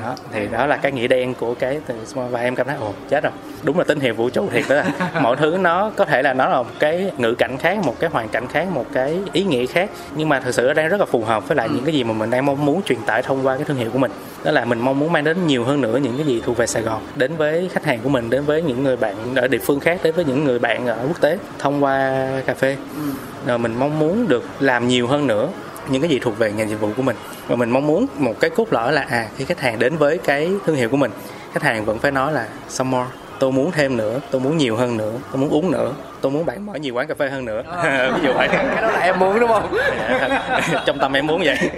đó. Thì đó là cái nghĩa đen của cái từ small và em cảm thấy ồ chết rồi. Đúng là tín hiệu vũ trụ thiệt đó. Là <laughs> mọi thứ nó có thể là nó là một cái ngữ cảnh khác một cái hoàn cảnh khác một cái ý nghĩa khác. Nhưng mà thực sự nó đang rất là phù hợp với lại ừ. những cái gì mà mình đang mong muốn truyền tải thông qua cái thương hiệu của mình. Đó là mình mong muốn mang đến nhiều hơn nữa những cái gì thuộc về Sài Gòn. Đến với khách hàng của mình đến với những người bạn ở địa phương khác đến với những người bạn ở quốc tế thông qua cà phê. Ừ. rồi mình mong muốn được làm nhiều hơn nữa những cái gì thuộc về ngành dịch vụ của mình. Và mình mong muốn một cái cốt lõi là à khi khách hàng đến với cái thương hiệu của mình khách hàng vẫn phải nói là some more tôi muốn thêm nữa tôi muốn nhiều hơn nữa tôi muốn uống nữa tôi muốn bạn mở nhiều quán cà phê hơn nữa. À. <laughs> ví dụ vậy. <laughs> Cái đó là em muốn đúng không? Dạ, trong tâm em muốn vậy. <laughs>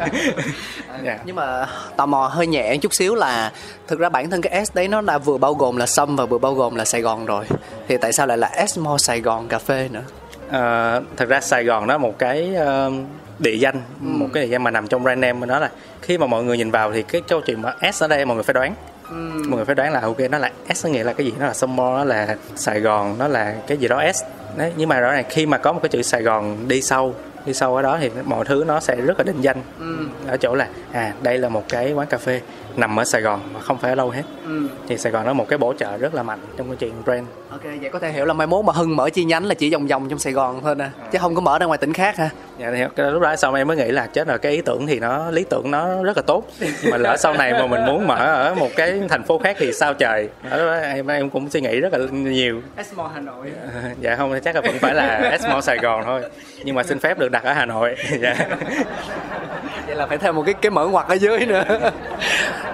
Dạ. nhưng mà tò mò hơi nhẹ chút xíu là thực ra bản thân cái S đấy nó đã vừa bao gồm là Sâm và vừa bao gồm là Sài Gòn rồi. Thì tại sao lại là S More Sài Gòn cà phê nữa? À, thật ra Sài Gòn nó một cái uh, địa danh ừ. một cái địa danh mà nằm trong brand name nó là khi mà mọi người nhìn vào thì cái câu chuyện mà S ở đây mọi người phải đoán mọi người phải đoán là ok nó là S nó nghĩa là cái gì? Nó là Summer nó là Sài Gòn nó là cái gì đó S. Đấy nhưng mà rõ ràng khi mà có một cái chữ Sài Gòn đi sau đi sâu ở đó thì mọi thứ nó sẽ rất là định danh. Ở chỗ là à đây là một cái quán cà phê nằm ở Sài Gòn mà không phải ở đâu hết. Thì Sài Gòn nó một cái bổ trợ rất là mạnh trong cái chuyện brand. Ok vậy có thể hiểu là mai mốt mà hưng mở chi nhánh là chỉ vòng vòng trong sài gòn thôi nè chứ không có mở ra ngoài tỉnh khác ha dạ thì lúc đó sau em mới nghĩ là chết rồi cái ý tưởng thì nó lý tưởng nó rất là tốt. Nhưng mà lỡ sau này mà mình muốn mở ở một cái thành phố khác thì sao trời? Ở đó em em cũng suy nghĩ rất là nhiều. Esmo hà nội. <laughs> Dạ không chắc là vẫn phải là Esmo Sài Gòn thôi. Nhưng mà xin phép được đặt ở Hà Nội. <laughs> Dạ. Vậy là phải thêm một cái cái mở ngoặt ở dưới nữa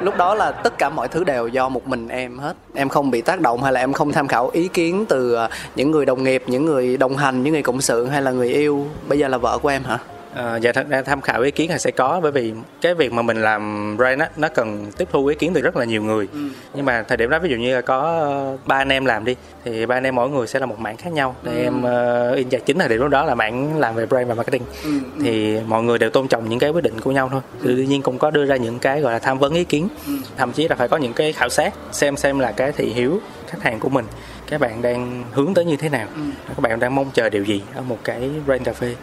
lúc đó là tất cả mọi thứ đều do một mình em hết. Em không bị tác động hay là em không tham khảo ý kiến từ ờ, những người đồng nghiệp, những người đồng hành, những người cộng sự hay là người yêu. Bây giờ là vợ của em hả? Ờ, dạ thật ra tham khảo ý kiến là sẽ có bởi vì cái việc mà mình làm brand á nó cần tiếp thu ý kiến từ rất là nhiều người. Nhưng mà thời điểm đó ví dụ như là có ba anh em làm đi thì ba anh em mỗi người sẽ là một mảng khác nhau. Để em uh, in chính thời điểm lúc đó là mảng làm về brand và marketing. Thì mọi người đều tôn trọng những cái quyết định của nhau thôi. Tuy nhiên cũng có đưa ra những cái gọi là tham vấn ý kiến. Thậm chí là phải có những cái khảo sát xem xem là cái thị hiếu khách hàng của mình. Các bạn đang hướng tới như thế nào? Các bạn đang mong chờ điều gì ở một cái brand cà phê?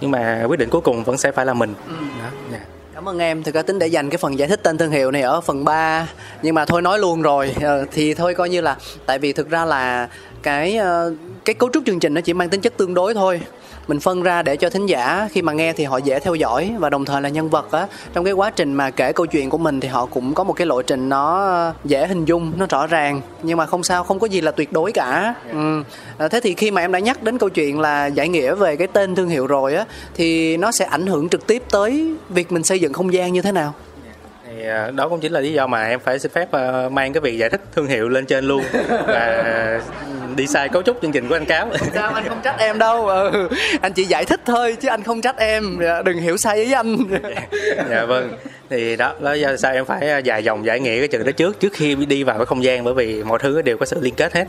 Nhưng mà quyết định cuối cùng vẫn sẽ phải là mình. Đó dạ. Cảm ơn em, thực ra tính để dành cái phần giải thích tên thương hiệu này ở phần 3 Nhưng mà thôi nói luôn rồi. Ờ, Thì thôi coi như là Tại vì thực ra là cái ờ, cái cấu trúc chương trình nó chỉ mang tính chất tương đối thôi mình phân ra để cho thính giả khi mà nghe thì họ dễ theo dõi và đồng thời là nhân vật á. Trong cái quá trình mà kể câu chuyện của mình thì họ cũng có một cái lộ trình nó dễ hình dung, nó rõ ràng. Nhưng mà không sao, không có gì là tuyệt đối cả. Ừ. À, thế thì khi mà em đã nhắc đến câu chuyện là giải nghĩa về cái tên thương hiệu rồi á, thì nó sẽ ảnh hưởng trực tiếp tới việc mình xây dựng không gian như thế nào? Thì đó cũng chính là lý do mà em phải xin phép ờ, mang cái việc giải thích thương hiệu lên trên luôn và đi sai cấu trúc chương trình của anh cáo. Sao anh không trách em đâu? Ừ. anh chỉ giải thích thôi chứ anh không trách em. Dạ, đừng hiểu sai ý anh. Dạ vâng thì đó đó do sao em phải ờ, dài dòng giải nghĩa cái chừng đó trước trước khi đi vào cái không gian bởi vì mọi thứ đều có sự liên kết hết.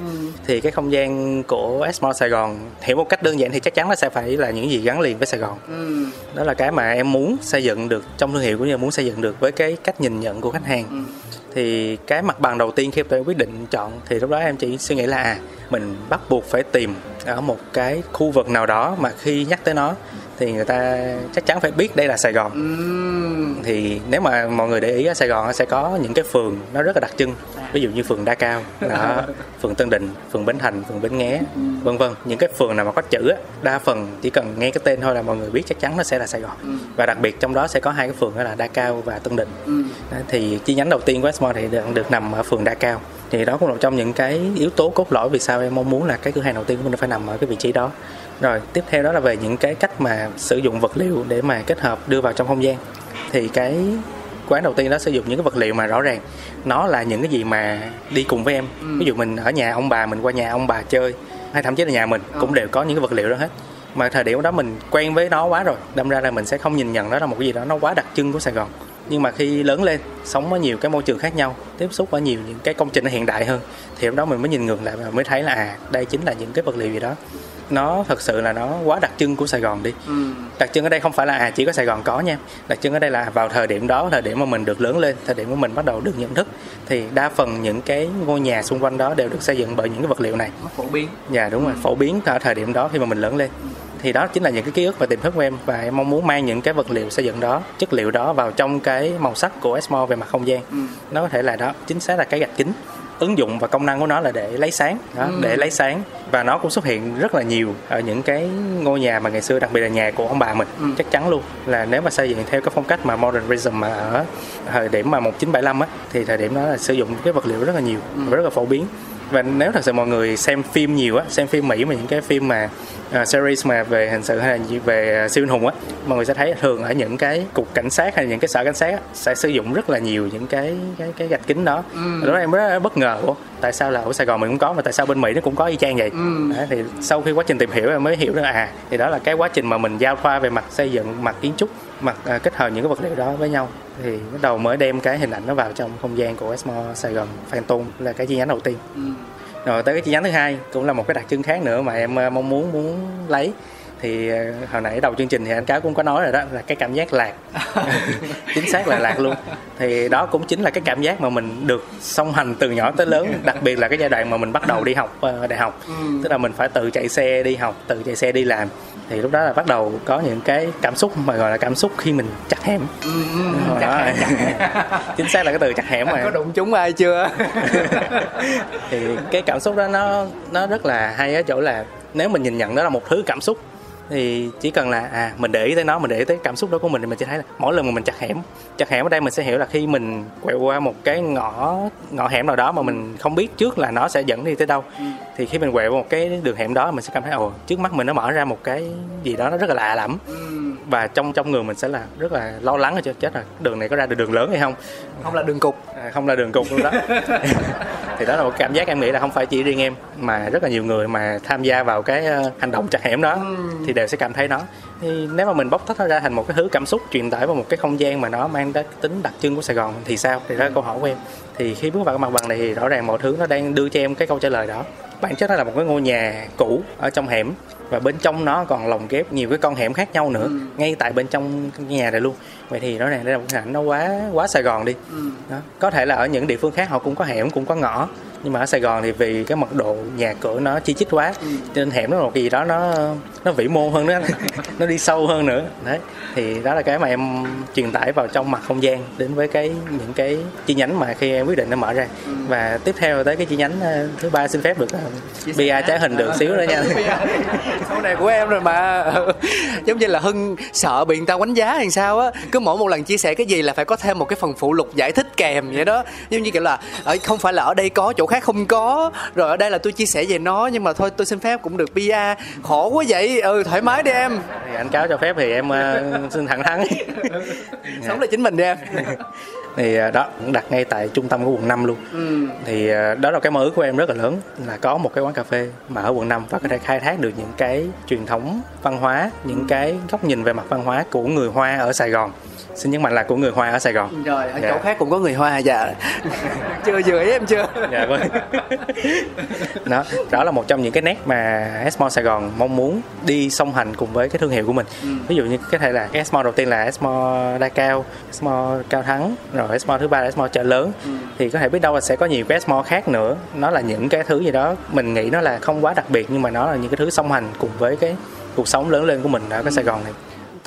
Thì cái không gian của Exmo Sài Gòn hiểu một cách đơn giản thì chắc chắn nó sẽ phải là những gì gắn liền với Sài Gòn. Đó là cái mà em muốn xây dựng được trong thương hiệu cũng như muốn xây dựng được với cái cách nhìn nhận của khách hàng. Thì cái mặt bằng đầu tiên khi tôi quyết định chọn thì lúc đó em chỉ suy nghĩ là à, mình bắt buộc phải tìm ở một cái khu vực nào đó mà khi nhắc tới nó thì người ta chắc chắn phải biết đây là Sài Gòn. Thì nếu mà mọi người để ý ở Sài Gòn sẽ có những cái phường nó rất là đặc trưng. Ví dụ như phường Đa Cao đó, <laughs> phường Tân Định phường Bến Thành phường Bến Nghé vân vân. Những cái phường nào mà có chữ á đa phần chỉ cần nghe cái tên thôi là mọi người biết chắc chắn nó sẽ là Sài Gòn. Và đặc biệt trong đó sẽ có hai cái phường đó là Đa Cao và Tân Định. Đó, thì chi nhánh đầu tiên của Westmore thì được, được nằm ở phường Đa Cao. Thì đó cũng là một trong những cái yếu tố cốt lõi vì sao em mong muốn là cái cửa hàng đầu tiên của mình phải nằm ở cái vị trí đó rồi tiếp theo đó là về những cái cách mà sử dụng vật liệu để mà kết hợp đưa vào trong không gian. Thì cái quán đầu tiên đó sử dụng những cái vật liệu mà rõ ràng. Nó là những cái gì mà đi cùng với em. Ví dụ mình ở nhà ông bà mình qua nhà ông bà chơi hay thậm chí là nhà mình cũng đều có những cái vật liệu đó hết. Mà thời điểm đó mình quen với nó quá rồi đâm ra là mình sẽ không nhìn nhận đó là một cái gì đó nó quá đặc trưng của Sài Gòn. Nhưng mà khi lớn lên sống ở nhiều cái môi trường khác nhau tiếp xúc ở nhiều những cái công trình nó hiện đại hơn thì lúc đó mình mới nhìn ngược lại và mới thấy là à đây chính là những cái vật liệu gì đó nó thật sự là nó quá đặc trưng của Sài Gòn đi. Đặc trưng ở đây không phải là à chỉ có Sài Gòn có nha. Đặc trưng ở đây là vào thời điểm đó thời điểm mà mình được lớn lên thời điểm mà mình bắt đầu được nhận thức thì đa phần những cái ngôi nhà xung quanh đó đều được xây dựng bởi những cái vật liệu này. Nó phổ biến. Dạ đúng rồi phổ biến ở thời điểm đó khi mà mình lớn lên. Thì đó chính là những cái ký ức và tiềm thức của em và em mong muốn mang những cái vật liệu xây dựng đó chất liệu đó vào trong cái màu sắc của Esmo về mặt không gian. Nó có thể là đó chính xác là cái gạch kính ứng dụng và công năng của nó là để lấy sáng. Đó, để lấy sáng. Và nó cũng xuất hiện rất là nhiều ở những cái ngôi nhà mà ngày xưa đặc biệt là nhà của ông bà mình chắc chắn luôn. Là nếu mà xây dựng theo cái phong cách mà modernism mà ở thời điểm mà 1975 á thì thời điểm đó là sử dụng cái vật liệu rất là nhiều và rất là phổ biến và nếu thật sự mọi người xem phim nhiều á xem phim mỹ mà những cái phim mà uh, series mà về hình sự hay là về siêu anh hùng á mọi người sẽ thấy thường ở những cái cục cảnh sát hay những cái sở cảnh sát á, sẽ sử dụng rất là nhiều những cái cái cái gạch kính đó ừ. đó em rất bất ngờ Ủa, tại sao là ở sài gòn mình cũng có mà tại sao bên mỹ nó cũng có y chang vậy Ừ. đó, thì sau khi quá trình tìm hiểu em mới hiểu được à thì đó là cái quá trình mà mình giao thoa về mặt xây dựng mặt kiến trúc mặt à, kết hợp những cái vật liệu đó với nhau. Thì bắt đầu mới đem cái hình ảnh nó vào trong không gian của Esmo Sài Gòn Phan Tôn là cái chi nhánh đầu tiên. Rồi tới cái chi nhánh thứ hai cũng là một cái đặc trưng khác nữa mà em à, mong muốn muốn lấy. Thì ờ, hồi nãy đầu chương trình thì anh cáo cũng có nói rồi đó là cái cảm giác lạc. <laughs> <laughs> Chính xác là lạc luôn. Thì đó cũng chính là cái cảm giác mà mình được song hành từ nhỏ tới lớn đặc biệt là cái giai đoạn mà mình bắt đầu đi học ờ, đại học. Tức là mình phải tự chạy xe đi học tự chạy xe đi làm thì lúc đó là bắt đầu có những cái cảm xúc mà gọi là cảm xúc khi mình chặt hẻm. Đó. <laughs> chính xác là cái từ chặt hẻm mà. có đụng chúng ai chưa? <laughs> Thì cái cảm xúc đó nó nó rất là hay ở chỗ là nếu mình nhìn nhận đó là một thứ cảm xúc thì chỉ cần là à mình để ý tới nó mình để ý tới cảm xúc đó của mình thì mình sẽ thấy là mỗi lần mà mình chặt hẻm chặt hẻm ở đây mình sẽ hiểu là khi mình quẹo qua một cái ngõ ngõ hẻm nào đó mà mình không biết trước là nó sẽ dẫn đi tới đâu. Thì khi mình quẹo qua một cái đường hẻm đó mình sẽ cảm thấy ồ trước mắt mình nó mở ra một cái gì đó nó rất là lạ lẫm. Và trong trong người mình sẽ là rất là lo lắng cho chết là đường này có ra được đường lớn hay không? Không là đường cục. À, không là đường cục luôn đó. <laughs> Thì đó là một cảm giác em nghĩ là không phải chỉ riêng em mà rất là nhiều người mà tham gia vào cái ờ, hành động chặt hẻm đó. Thì đều sẽ cảm thấy nó. Thì nếu mà mình bóc tách nó ra thành một cái thứ cảm xúc truyền tải vào một cái không gian mà nó mang tới tính đặc trưng của Sài Gòn thì sao? Thì đó là câu hỏi của em. Thì khi bước vào cái mặt bằng này thì rõ ràng mọi thứ nó đang đưa cho em cái câu trả lời đó. Bản chất nó là một cái ngôi nhà cũ ở trong hẻm và bên trong nó còn lồng ghép nhiều cái con hẻm khác nhau nữa ngay tại bên trong nhà này luôn. Vậy thì rõ ràng đây là một hình ảnh nó quá quá Sài Gòn đi. Đó. có thể là ở những địa phương khác họ cũng có hẻm cũng có ngõ nhưng mà ở Sài Gòn thì vì cái mật độ nhà cửa nó chi chít quá cho nên hẻm nó một cái gì đó nó nó vĩ mô hơn nữa <laughs> nó đi sâu hơn nữa. Đấy thì đó là cái mà em truyền tải vào trong mặt không gian đến với cái những cái chi nhánh mà khi em quyết định nó mở ra. Và tiếp theo tới cái chi nhánh ờ, thứ ba xin phép được bia trái hình được xíu nữa nha. <laughs> Câu này của em rồi mà. <laughs> Giống như là hưng sợ bị người ta đánh giá hay sao á. Cứ mỗi một lần chia sẻ cái gì là phải có thêm một cái phần phụ lục giải thích kèm vậy đó. Giống như kiểu là ở không phải là ở đây có chỗ khác không có. Rồi ở đây là tôi chia sẻ về nó nhưng mà thôi tôi xin phép cũng được bia khổ quá vậy. Ừ thoải mái đi em. Thì anh cáo cho phép thì em uh, xin thẳng thắn. <laughs> Sống là chính mình đi em. <laughs> Thì uh, đó cũng đặt ngay tại trung tâm của quận 5 luôn. Ừ. thì uh, đó là cái mơ ước của em rất là lớn là có một cái quán cà phê mà ở quận 5 và có thể khai thác được những cái truyền thống văn hóa những cái góc nhìn về mặt văn hóa của người Hoa ở Sài Gòn xin nhấn mạnh là của người Hoa ở Sài Gòn. Rồi ở Dạ. chỗ khác cũng có người hoa dạ. <laughs> Chưa vừa ý em chưa. Dạ vâng. <laughs> Đó đó là một trong những cái nét mà Esmo Sài Gòn mong muốn đi song hành cùng với cái thương hiệu của mình. Ví dụ như có thể là Esmo đầu tiên là Esmo Đa Cao Esmo Cao Thắng rồi Esmo thứ ba là Esmo chợ lớn. Thì có thể biết đâu là sẽ có nhiều cái Esmo khác nữa. Nó là những cái thứ gì đó mình nghĩ nó là không quá đặc biệt nhưng mà nó là những cái thứ song hành cùng với cái cuộc sống lớn lên của mình ở cái Sài Gòn này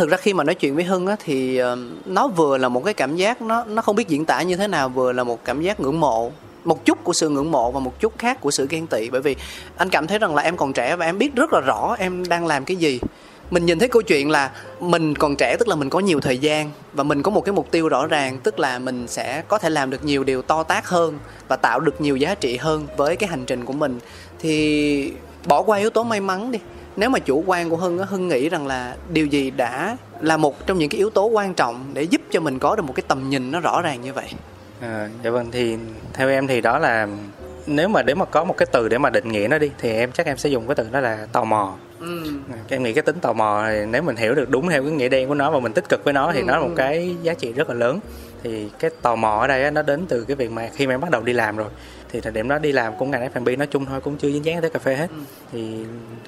thực ra khi mà nói chuyện với hưng á, thì ờ, nó vừa là một cái cảm giác nó nó không biết diễn tả như thế nào, vừa là một cảm giác ngưỡng mộ, một chút của sự ngưỡng mộ và một chút khác của sự ghen tị. Bởi vì anh cảm thấy rằng là em còn trẻ và em biết rất là rõ em đang làm cái gì. Mình nhìn thấy câu chuyện là mình còn trẻ, tức là mình có nhiều thời gian và mình có một cái mục tiêu rõ ràng, tức là mình sẽ có thể làm được nhiều điều to tác hơn và tạo được nhiều giá trị hơn với cái hành trình của mình. Thì bỏ qua yếu tố may mắn đi nếu mà chủ quan của hưng á hưng nghĩ rằng là điều gì đã là một trong những cái yếu tố quan trọng để giúp cho mình có được một cái tầm nhìn nó rõ ràng như vậy À, dạ vâng thì theo em thì đó là nếu mà để mà có một cái từ để mà định nghĩa nó đi thì em chắc em sẽ dùng cái từ đó là tò mò ừ. À, em nghĩ cái tính tò mò thì nếu mình hiểu được đúng theo cái nghĩa đen của nó và mình tích cực với nó thì Ừ, nó là một ừ. cái giá trị rất là lớn thì cái tò mò ở đây á, nó đến từ cái việc mà khi mà em bắt đầu đi làm rồi thì thời điểm đó đi làm cũng ngành F&B nói chung thôi cũng chưa dính dáng tới cà phê hết Ừ. thì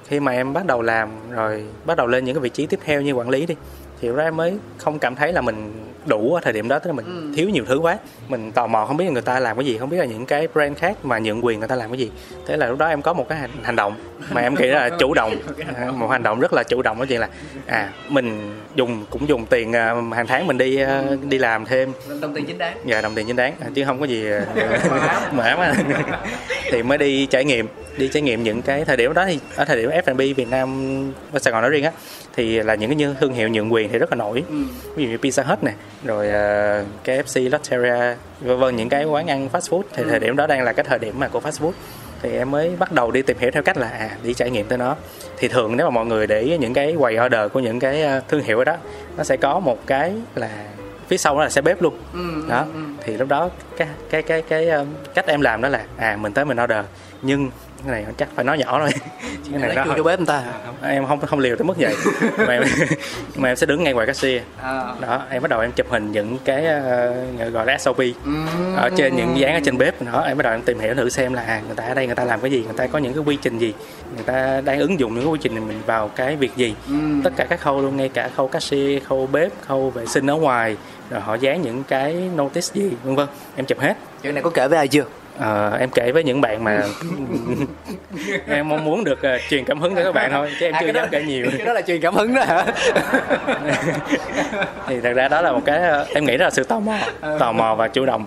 khi mà em bắt đầu làm rồi bắt đầu lên những cái vị trí tiếp theo như quản lý đi thì lúc đó em mới không cảm thấy là mình đủ ở thời điểm đó tức là mình Ừ. thiếu nhiều thứ quá. Mình tò mò không biết là người ta làm cái gì không biết là những cái brand khác mà nhượng quyền người ta làm cái gì. Thế là lúc đó em có một cái hành, hành động mà em nghĩ là <laughs> chủ động. À, một hành động rất là chủ động đó chuyện là à mình dùng cũng dùng tiền à, hàng tháng mình đi à, đi làm thêm. Đồng tiền chính đáng. Dạ đồng tiền chính đáng. Chứ không có gì <laughs> mở á <laughs> thì mới đi trải nghiệm đi trải nghiệm những cái thời điểm đó. Thì ở thời điểm F&B Việt Nam và Sài Gòn nói riêng á thì là những cái như thương hiệu nhượng quyền thì rất là nổi. Ừ. ví dụ như Pizza Hut này rồi uh, KFC, Lotteria vân vân những cái quán ăn fast food. Thì thời điểm đó đang là cái thời điểm mà của fast food. Thì em mới bắt đầu đi tìm hiểu theo cách là à đi trải nghiệm tới nó. Thì thường nếu mà mọi người để ý những cái quầy order của những cái ờ, thương hiệu đó nó sẽ có một cái là phía sau đó là xe bếp luôn. Ừ. đó. ừ. thì lúc đó cái cái cái cái um, cách em làm đó là à mình tới mình order. Nhưng cái này chắc phải nói nhỏ thôi. Chứ cái này Lấy chui cho bếp người ta em không không liều tới mức vậy. <laughs> Mà em, mà em sẽ đứng ngay ngoài cashier. À. đó em bắt đầu em chụp hình những cái ờ, gọi là SOP ở trên những dáng ở trên bếp đó em bắt đầu em tìm hiểu thử xem là à, người ta ở đây người ta làm cái gì người ta có những cái quy trình gì người ta đang ứng dụng những cái quy trình này mình vào cái việc gì. Tất cả các khâu luôn ngay cả khâu cashier khâu bếp khâu vệ sinh ở ngoài rồi họ dán những cái notice gì vân vân. Em chụp hết. Chuyện này có kể với ai chưa Ờ, em kể với những bạn mà <laughs> em mong muốn được ờ, truyền cảm hứng cho các bạn thôi chứ em À, chưa dám kể nhiều. cái đó là truyền cảm hứng đó hả? <laughs> Thì thật ra đó là một cái ờ, em nghĩ đó là sự tò mò tò mò và chủ động.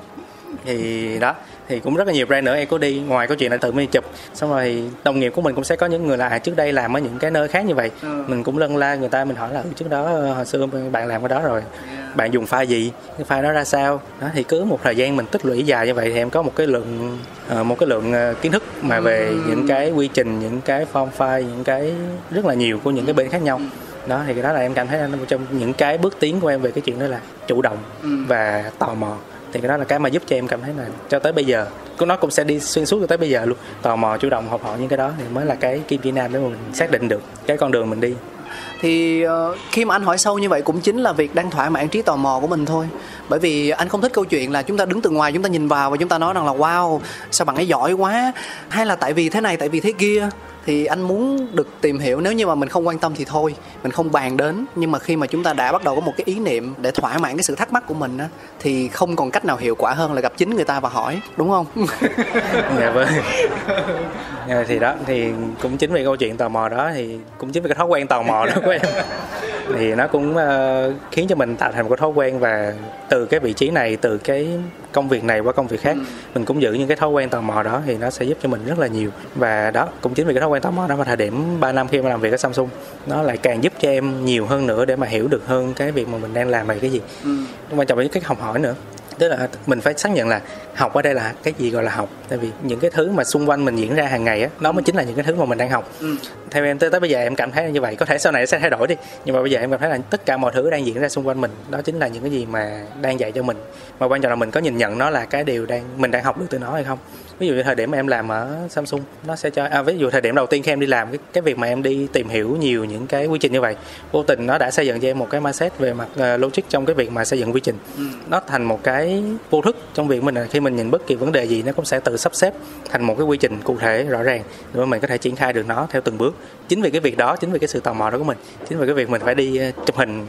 Thì đó thì cũng rất là nhiều brand nữa. Em có đi ngoài câu chuyện là tự mình chụp. Xong rồi đồng nghiệp của mình cũng sẽ có những người là à, trước đây làm ở những cái nơi khác như vậy. Mình cũng lân la người ta mình hỏi là "Ừ, trước đó ờ, hồi xưa bạn làm cái đó rồi bạn dùng file gì? Cái file đó ra sao? Đó thì cứ một thời gian mình tích lũy dài như vậy thì em có một cái lượng ờ, một cái lượng ờ, kiến thức mà về những cái quy trình những cái form file những cái rất là nhiều của những cái bên khác nhau. Đó thì cái đó là em cảm thấy là một trong những cái bước tiến của em về cái chuyện đó là chủ động và tò mò thì cái đó là cái mà giúp cho em cảm thấy là cho tới bây giờ nó cũng sẽ đi xuyên suốt cho tới bây giờ luôn. Tò mò chủ động học hỏi những cái đó thì mới là cái kim chỉ nam để mà mình xác định được cái con đường mình đi. Thì uh, khi mà anh hỏi sâu như vậy cũng chính là việc đang thỏa mãn trí tò mò của mình thôi. Bởi vì anh không thích câu chuyện là chúng ta đứng từ ngoài chúng ta nhìn vào và chúng ta nói rằng là wow sao bạn ấy giỏi quá. Hay là tại vì thế này tại vì thế kia thì anh muốn được tìm hiểu. Nếu như mà mình không quan tâm thì thôi, mình không bàn đến. Nhưng mà khi mà chúng ta đã bắt đầu có một cái ý niệm để thỏa mãn cái sự thắc mắc của mình á, thì không còn cách nào hiệu quả hơn là gặp chính người ta và hỏi, đúng không? <laughs> Dạ vâng thì đó thì cũng chính vì câu chuyện tò mò đó thì cũng chính vì cái thói quen tò mò đó của em. Thì nó cũng ờ, khiến cho mình tạo thành một cái thói quen và từ cái vị trí này từ cái công việc này qua công việc khác mình cũng giữ những cái thói quen tò mò đó thì nó sẽ giúp cho mình rất là nhiều. Và đó cũng chính vì cái thói quen tò mò đó vào thời điểm 3 năm khi mà làm việc ở Samsung nó lại càng giúp cho em nhiều hơn nữa để mà hiểu được hơn cái việc mà mình đang làm là cái gì. Quan trọng là cái học hỏi nữa tức là mình phải xác nhận là học ở đây là cái gì gọi là học. Tại vì những cái thứ mà xung quanh mình diễn ra hàng ngày á đó mới chính là những cái thứ mà mình đang học. Theo em tới tới bây giờ em cảm thấy là như vậy. Có thể sau này nó sẽ thay đổi đi. Nhưng mà bây giờ em cảm thấy là tất cả mọi thứ đang diễn ra xung quanh mình đó chính là những cái gì mà đang dạy cho mình. Mà quan trọng là mình có nhìn nhận nó là cái điều đang mình đang học được từ nó hay không ví dụ như thời điểm mà em làm ở Samsung nó sẽ cho à, ví dụ thời điểm đầu tiên khi em đi làm cái, cái việc mà em đi tìm hiểu nhiều những cái quy trình như vậy vô tình nó đã xây dựng cho em một cái mindset về mặt ờ, logic trong cái việc mà xây dựng quy trình. Nó thành một cái vô thức trong việc mình là khi mình nhìn bất kỳ vấn đề gì nó cũng sẽ tự sắp xếp thành một cái quy trình cụ thể rõ ràng để mình có thể triển khai được nó theo từng bước. Chính vì cái việc đó chính vì cái sự tò mò đó của mình chính vì cái việc mình phải đi ờ, chụp hình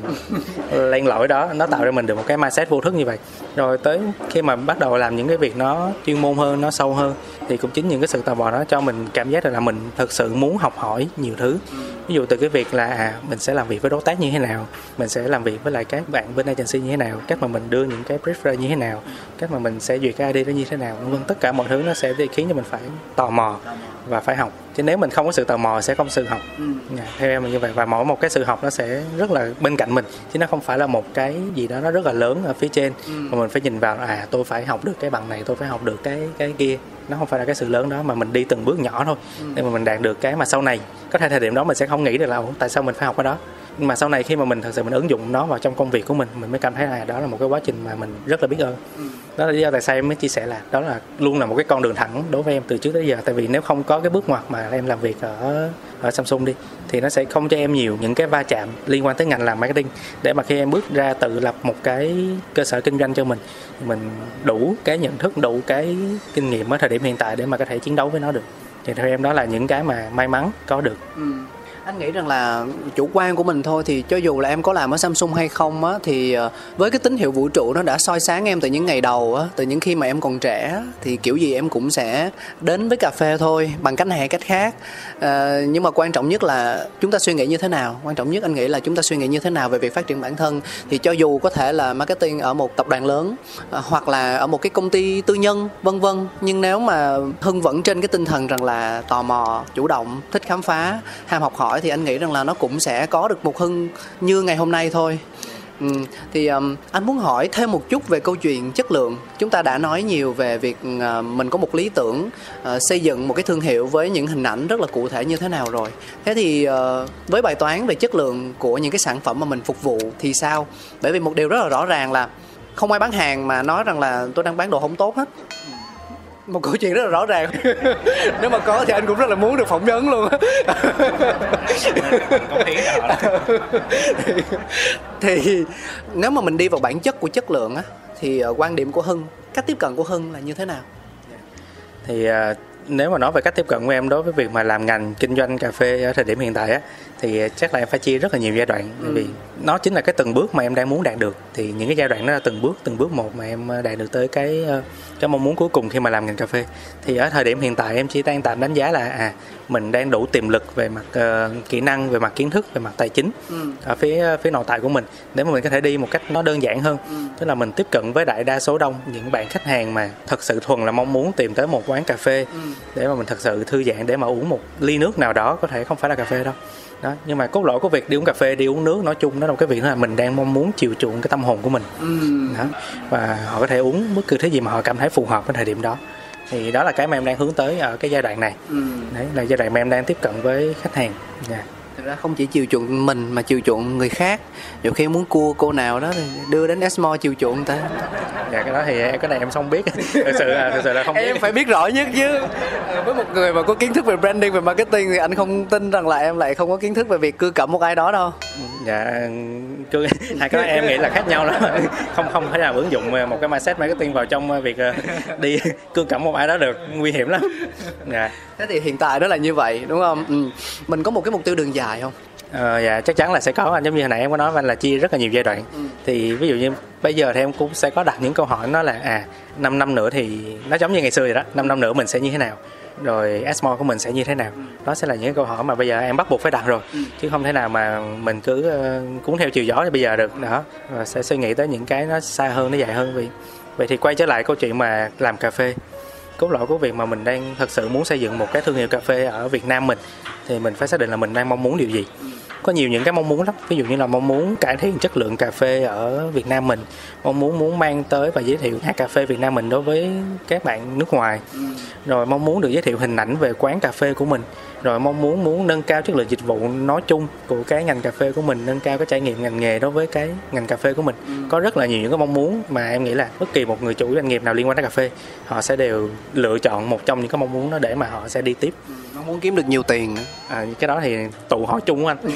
<laughs> len lỏi đó nó tạo ra mình được một cái mindset vô thức như vậy. Rồi tới khi mà bắt đầu làm những cái việc nó chuyên môn hơn nó sâu hơn. Thì cũng chính những cái sự tò mò đó cho mình cảm giác là mình thật sự muốn học hỏi nhiều thứ. Ví dụ từ cái việc là à, mình sẽ làm việc với đối tác như thế nào mình sẽ làm việc với lại các bạn bên agency như thế nào cách mà mình đưa những cái brief ra như thế nào cách mà mình sẽ duyệt cái ID đó như thế nào vân vân. Tất cả mọi thứ nó sẽ khiến cho mình phải tò mò và phải học. Chứ nếu mình không có sự tò mò sẽ không sự học. Dạ, theo em là như vậy. Và mỗi một cái sự học nó sẽ rất là bên cạnh mình. Chứ nó không phải là một cái gì đó nó rất là lớn ở phía trên. Mà mình phải nhìn vào à tôi phải học được cái bằng này tôi phải học được cái cái kia. Nó không phải là cái sự lớn đó mà mình đi từng bước nhỏ thôi. Để mà mình đạt được cái mà sau này có thể thời điểm đó mình sẽ không nghĩ được là "Ủa, tại sao mình phải học cái đó mà sau này khi mà mình thật sự mình ứng dụng nó vào trong công việc của mình mình mới cảm thấy là đó là một cái quá trình mà mình rất là biết ơn. Đó là lý do tại sao em mới chia sẻ là đó là luôn là một cái con đường thẳng đối với em từ trước tới giờ. Tại vì nếu không có cái bước ngoặt mà em làm việc ở ở Samsung đi thì nó sẽ không cho em nhiều những cái va chạm liên quan tới ngành làm marketing. Để mà khi em bước ra tự lập một cái cơ sở kinh doanh cho mình mình đủ cái nhận thức đủ cái kinh nghiệm ở thời điểm hiện tại để mà có thể chiến đấu với nó được. Thì theo em đó là những cái mà may mắn có được anh nghĩ rằng là chủ quan của mình thôi thì cho dù là em có làm ở Samsung hay không á thì ờ, với cái tín hiệu vũ trụ nó đã soi sáng em từ những ngày đầu á từ những khi mà em còn trẻ thì kiểu gì em cũng sẽ đến với cà phê thôi bằng cách này hay cách khác. À, nhưng mà quan trọng nhất là chúng ta suy nghĩ như thế nào? Quan trọng nhất anh nghĩ là chúng ta suy nghĩ như thế nào về việc phát triển bản thân. Thì cho dù có thể là marketing ở một tập đoàn lớn à, hoặc là ở một cái công ty tư nhân vân vân nhưng nếu mà hưng vẫn trên cái tinh thần rằng là tò mò chủ động thích khám phá ham học hỏi thì anh nghĩ rằng là nó cũng sẽ có được một hưng như ngày hôm nay thôi. Ừ, thì um, anh muốn hỏi thêm một chút về câu chuyện chất lượng. Chúng ta đã nói nhiều về việc uh, mình có một lý tưởng uh, xây dựng một cái thương hiệu với những hình ảnh rất là cụ thể như thế nào rồi. Thế thì uh, với bài toán về chất lượng của những cái sản phẩm mà mình phục vụ thì sao? Bởi vì một điều rất là rõ ràng là không ai bán hàng mà nói rằng là tôi đang bán đồ không tốt hết một câu chuyện rất là rõ ràng. <laughs> Nếu mà có thì anh cũng rất là muốn được phỏng vấn luôn <laughs> thì nếu mà mình đi vào bản chất của chất lượng á thì ờ, quan điểm của hưng cách tiếp cận của hưng là như thế nào? Thì à, nếu mà nói về cách tiếp cận của em đối với việc mà làm ngành kinh doanh cà phê ở thời điểm hiện tại á thì chắc là em phải chia rất là nhiều giai đoạn. Bởi vì nó chính là cái từng bước mà em đang muốn đạt được. Thì những cái giai đoạn đó là từng bước từng bước một mà em ờ, đạt được tới cái ờ, cái mong muốn cuối cùng khi mà làm ngành cà phê. Thì ở thời điểm hiện tại em chỉ đang tạm đánh giá là à mình đang đủ tiềm lực về mặt ờ, kỹ năng về mặt kiến thức về mặt tài chính ở phía phía nội tại của mình. Để mà mình có thể đi một cách nó đơn giản hơn. Tức là mình tiếp cận với đại đa số đông những bạn khách hàng mà thật sự thuần là mong muốn tìm tới một quán cà phê để mà mình thật sự thư giãn để mà uống một ly nước nào đó có thể không phải là cà phê đâu đó nhưng mà cốt lõi của việc đi uống cà phê đi uống nước nói chung đó là một cái việc là mình đang mong muốn chiều chuộng cái tâm hồn của mình. Đó và họ có thể uống bất cứ thứ gì mà họ cảm thấy phù hợp với thời điểm đó. Thì đó là cái mà em đang hướng tới ở cái giai đoạn này. Đấy là giai đoạn mà em đang tiếp cận với khách hàng. Dạ. Thực ra không chỉ chiều chuộng mình mà chiều chuộng người khác. Nhiều khi muốn cua cô nào đó thì đưa đến Esmo chiều chuộng người ta. Dạ cái đó thì em cái này em không biết. <laughs> Thực sự là thực sự là không biết. em phải biết rõ nhất chứ. Ờ, với một người mà có kiến thức về branding về marketing thì anh không tin rằng là em lại không có kiến thức về việc cưa cẩm một ai đó đâu. Dạ cứ hai cái đó em nghĩ là khác nhau lắm. Không không thể nào ứng dụng một cái mindset marketing vào trong việc ờ, đi cưa cẩm một ai đó được. Nguy hiểm lắm. Dạ thế thì hiện tại đó là như vậy đúng không? Ừ. mình có một cái mục tiêu đường dài không? Ờ, dạ chắc chắn là sẽ có. Anh giống như hồi nãy em có nói với anh là chia rất là nhiều giai đoạn. Thì ví dụ như bây giờ thì em cũng sẽ có đặt những câu hỏi nó là à 5 năm nữa thì nó giống như ngày xưa vậy đó 5 năm nữa mình sẽ như thế nào? Rồi Asmore của mình sẽ như thế nào? Đó sẽ là những câu hỏi mà bây giờ em bắt buộc phải đặt rồi. Chứ không thể nào mà mình cứ ờ, cuốn theo chiều gió như bây giờ được. Đó. Và sẽ suy nghĩ tới những cái nó xa hơn nó dài hơn. Vì vậy thì quay trở lại câu chuyện mà làm cà phê cốt lõi của việc mà mình đang thật sự muốn xây dựng một cái thương hiệu cà phê ở Việt Nam mình, thì mình phải xác định là mình đang mong muốn điều gì. Có nhiều những cái mong muốn lắm, ví dụ như là mong muốn cải thiện chất lượng cà phê ở Việt Nam mình, mong muốn muốn mang tới và giới thiệu hạt cà phê Việt Nam mình đối với các bạn nước ngoài. Rồi mong muốn được giới thiệu hình ảnh về quán cà phê của mình rồi mong muốn muốn nâng cao chất lượng dịch vụ nói chung của cái ngành cà phê của mình nâng cao cái trải nghiệm ngành nghề đối với cái ngành cà phê của mình. Có rất là nhiều những cái mong muốn mà em nghĩ là bất kỳ một người chủ doanh nghiệp nào liên quan đến cà phê họ sẽ đều lựa chọn một trong những cái mong muốn đó để mà họ sẽ đi tiếp. Mong muốn kiếm được nhiều tiền nữa. à, cái đó thì tụ hỏi chung của anh. <laughs>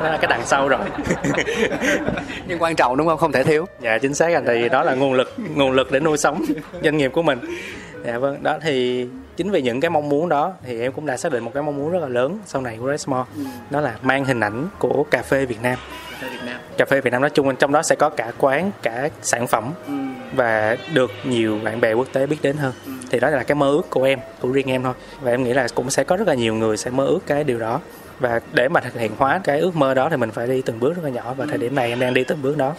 Đó là cái đằng sau rồi. <laughs> Nhưng quan trọng đúng không? Không thể thiếu. Dạ chính xác anh. Thì đó là nguồn lực nguồn lực để nuôi sống doanh nghiệp của mình. Dạ vâng. Đó thì chính vì những cái mong muốn đó thì em cũng đã xác định một cái mong muốn rất là lớn sau này của Resmore đó là mang hình ảnh của cà phê Việt Nam. Cà phê Việt Nam. Nói chung trong đó sẽ có cả quán cả sản phẩm và được nhiều bạn bè quốc tế biết đến hơn. Thì đó là cái mơ ước của em của riêng em thôi. Và em nghĩ là cũng sẽ có rất là nhiều người sẽ mơ ước cái điều đó. Và để mà thực hiện hóa cái ước mơ đó thì mình phải đi từng bước rất là nhỏ. Và thời điểm này em đang đi từng bước đó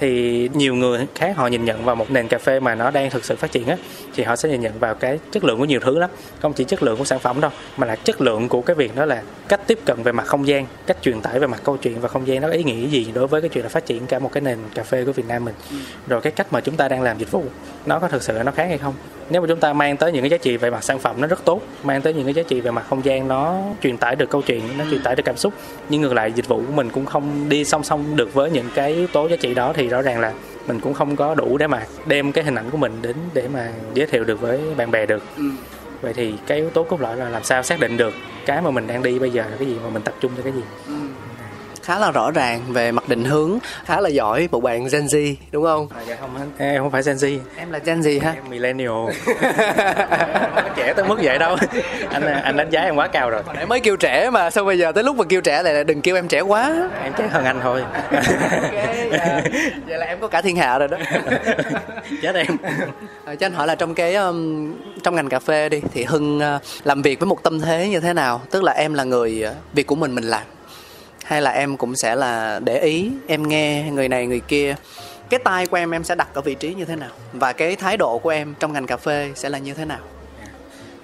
thì nhiều người khác họ nhìn nhận vào một nền cà phê mà nó đang thực sự phát triển á thì họ sẽ nhìn nhận vào cái chất lượng của nhiều thứ lắm. Không chỉ chất lượng của sản phẩm đâu mà là chất lượng của cái việc đó là cách tiếp cận về mặt không gian cách truyền tải về mặt câu chuyện và không gian nó có ý nghĩa gì đối với cái chuyện là phát triển cả một cái nền cà phê của Việt Nam mình. Rồi cái cách mà chúng ta đang làm dịch vụ nó có thực sự là nó khác hay không? Nếu mà chúng ta mang tới những cái giá trị về mặt sản phẩm nó rất tốt mang tới những cái giá trị về mặt không gian nó truyền tải được câu chuyện nó truyền tải được cảm xúc nhưng ngược lại dịch vụ của mình cũng không đi song song được với những cái yếu tố giá trị đó thì rõ ràng là mình cũng không có đủ để mà đem cái hình ảnh của mình đến để mà giới thiệu được với bạn bè được. Vậy thì cái yếu tố cốt lõi là làm sao xác định được cái mà mình đang đi bây giờ là cái gì mà mình tập trung cho cái gì khá là rõ ràng về mặt định hướng khá là giỏi một bạn Gen Z đúng không? À, dạ không em không phải Gen Z. Em là Gen Z ha em millennial. Trẻ tới mức vậy đâu. Anh anh đánh giá em quá cao rồi. Nãy mới kêu trẻ mà sao bây giờ tới lúc mà kêu trẻ lại là đừng kêu em trẻ quá? Em trẻ hơn anh thôi. Ok dạ. vậy là em có cả thiên hạ rồi đó. <laughs> Chết em. À, cho anh hỏi là trong cái um, trong ngành cà phê đi thì hưng uh, làm việc với một tâm thế như thế nào? Tức là em là người uh, việc của mình mình làm hay là em cũng sẽ là để ý, em nghe người này, người kia. Cái tai của em em sẽ đặt ở vị trí như thế nào? Và cái thái độ của em trong ngành cà phê sẽ là như thế nào?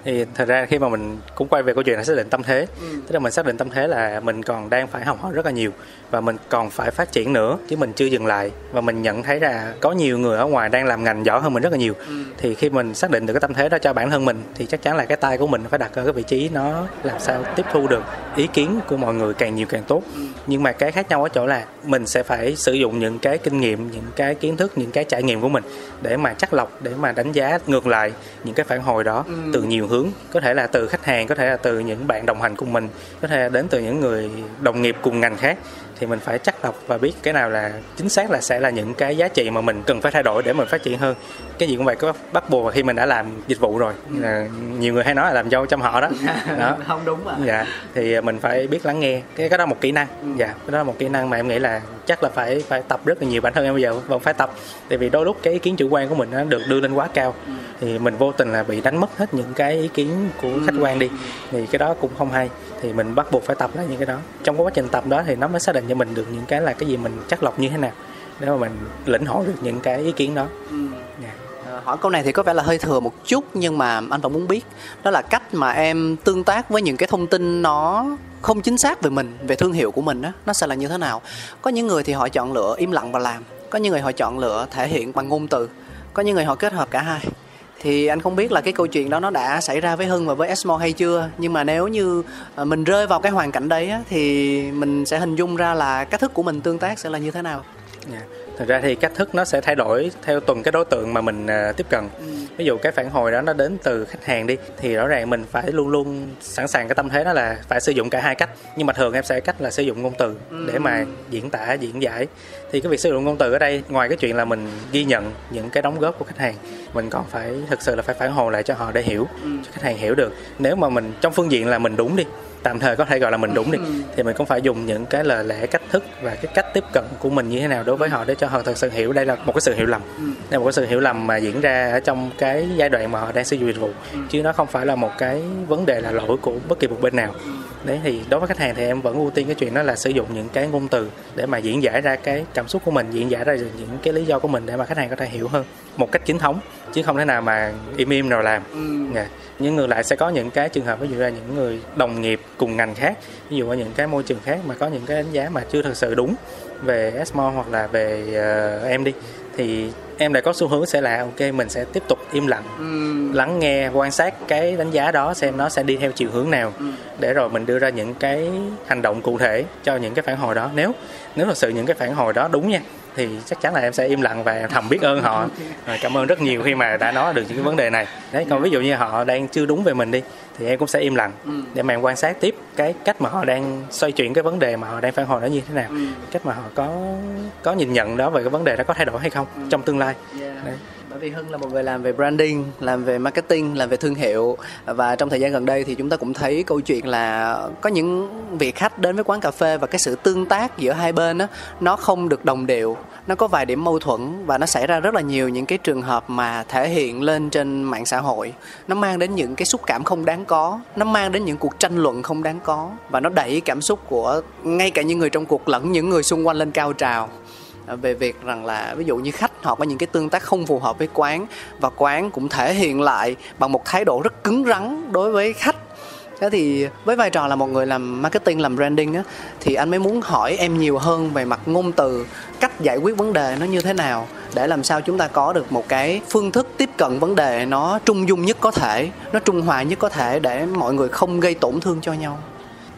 Thì thật ra khi mà mình cũng quay về câu chuyện là xác định tâm thế. Tức là mình xác định tâm thế là mình còn đang phải học hỏi rất là nhiều và mình còn phải phát triển nữa chứ mình chưa dừng lại. Và mình nhận thấy là có nhiều người ở ngoài đang làm ngành giỏi hơn mình rất là nhiều. Thì khi mình xác định được cái tâm thế đó cho bản thân mình thì chắc chắn là cái tay của mình phải đặt ở cái vị trí nó làm sao tiếp thu được ý kiến của mọi người càng nhiều càng tốt. Nhưng mà cái khác nhau ở chỗ là mình sẽ phải sử dụng những cái kinh nghiệm những cái kiến thức những cái trải nghiệm của mình để mà chắc lọc để mà đánh giá ngược lại những cái phản hồi đó từ nhiều hướng, có thể là từ khách hàng, có thể là từ những bạn đồng hành cùng mình, có thể là đến từ những người đồng nghiệp cùng ngành khác thì mình phải chắc lọc và biết cái nào là chính xác là sẽ là những cái giá trị mà mình cần phải thay đổi để mình phát triển hơn. Cái gì cũng vậy có bắt buộc khi mình đã làm dịch vụ rồi là nhiều người hay nói là làm dâu trong họ đó. <laughs> Đó. Không đúng à dạ thì mình phải biết lắng nghe. Cái cái đó là một kỹ năng. Dạ cái đó là một kỹ năng mà em nghĩ là chắc là phải phải tập rất là nhiều bản thân em bây giờ vẫn phải tập. Tại vì đôi lúc cái ý kiến chủ quan của mình nó được đưa lên quá cao. Thì mình vô tình là bị đánh mất hết những cái ý kiến của khách quan đi. Thì cái đó cũng không hay thì mình bắt buộc phải tập lại những cái đó. Trong quá trình tập đó thì nó mới xác định cho mình được những cái là cái gì mình chắc lọc như thế nào để mà mình lĩnh hội được những cái ý kiến đó. Dạ. Ờ, hỏi câu này thì có vẻ là hơi thừa một chút nhưng mà anh vẫn muốn biết đó là cách mà em tương tác với những cái thông tin nó không chính xác về mình về thương hiệu của mình á nó sẽ là như thế nào? Có những người thì họ chọn lựa im lặng và làm có những người họ chọn lựa thể hiện bằng ngôn từ có những người họ kết hợp cả hai thì anh không biết là cái câu chuyện đó nó đã xảy ra với Hưng và với Esmo hay chưa nhưng mà nếu như ờ, mình rơi vào cái hoàn cảnh đấy á, thì mình sẽ hình dung ra là cách thức của mình tương tác sẽ là như thế nào Dạ. Thực ra thì cách thức nó sẽ thay đổi theo từng cái đối tượng mà mình à, tiếp cận. Ví dụ cái phản hồi đó nó đến từ khách hàng đi thì rõ ràng mình phải luôn luôn sẵn sàng cái tâm thế đó là phải sử dụng cả hai cách. Nhưng mà thường em sẽ cách là sử dụng ngôn từ để mà diễn tả, diễn giải. Thì cái việc sử dụng ngôn từ ở đây ngoài cái chuyện là mình ghi nhận những cái đóng góp của khách hàng, mình còn phải thực sự là phải phản hồi lại cho họ để hiểu, cho khách hàng hiểu được. Nếu mà mình trong phương diện là mình đúng đi tạm thời có thể gọi là mình đúng đi. Thì mình cũng phải dùng những cái lời lẽ cách thức và cái cách tiếp cận của mình như thế nào đối với họ để cho họ thật sự hiểu. Đây là một cái sự hiểu lầm. Đây là một cái sự hiểu lầm mà diễn ra ở trong cái giai đoạn mà họ đang sử dụng dịch vụ. Chứ nó không phải là một cái vấn đề là lỗi của bất kỳ một bên nào. Đấy thì đối với khách hàng thì em vẫn ưu tiên cái chuyện đó là sử dụng những cái ngôn từ để mà diễn giải ra cái cảm xúc của mình diễn giải ra những cái lý do của mình để mà khách hàng có thể hiểu hơn một cách chính thống chứ không thể nào mà im im rồi làm. Dạ. Nhưng ngược lại sẽ có những cái trường hợp ví dụ là những người đồng nghiệp cùng ngành khác ví dụ ở những cái môi trường khác mà có những cái đánh giá mà chưa thực sự đúng về Esmo hoặc là về ờ, em đi thì em lại có xu hướng sẽ là ok mình sẽ tiếp tục im lặng lắng nghe quan sát cái đánh giá đó xem nó sẽ đi theo chiều hướng nào để rồi mình đưa ra những cái hành động cụ thể cho những cái phản hồi đó. Nếu nếu thật sự những cái phản hồi đó đúng nha thì chắc chắn là em sẽ im lặng và thầm biết ơn họ. Cảm ơn rất nhiều khi mà đã nói được những cái vấn đề này. Đấy còn ví dụ như họ đang chưa đúng về mình đi thì em cũng sẽ im lặng để mà em quan sát tiếp cái cách mà họ đang xoay chuyển cái vấn đề mà họ đang phản hồi đó như thế nào. Cách mà họ có có nhìn nhận đó về cái vấn đề đó có thay đổi hay không trong tương lai. Đấy bởi vì Hưng là một người làm về branding, làm về marketing, làm về thương hiệu. Và trong thời gian gần đây thì chúng ta cũng thấy câu chuyện là có những vị khách đến với quán cà phê và cái sự tương tác giữa hai bên đó, nó không được đồng đều, nó có vài điểm mâu thuẫn và nó xảy ra rất là nhiều những cái trường hợp mà thể hiện lên trên mạng xã hội. Nó mang đến những cái xúc cảm không đáng có, nó mang đến những cuộc tranh luận không đáng có và nó đẩy cảm xúc của ngay cả những người trong cuộc lẫn những người xung quanh lên cao trào. À, về việc rằng là ví dụ như khách họ có những cái tương tác không phù hợp với quán và quán cũng thể hiện lại bằng một thái độ rất cứng rắn đối với khách. Thế thì với vai trò là một người làm marketing, làm branding á, thì anh mới muốn hỏi em nhiều hơn về mặt ngôn từ, cách giải quyết vấn đề nó như thế nào để làm sao chúng ta có được một cái phương thức tiếp cận vấn đề nó trung dung nhất có thể, nó trung hòa nhất có thể để mọi người không gây tổn thương cho nhau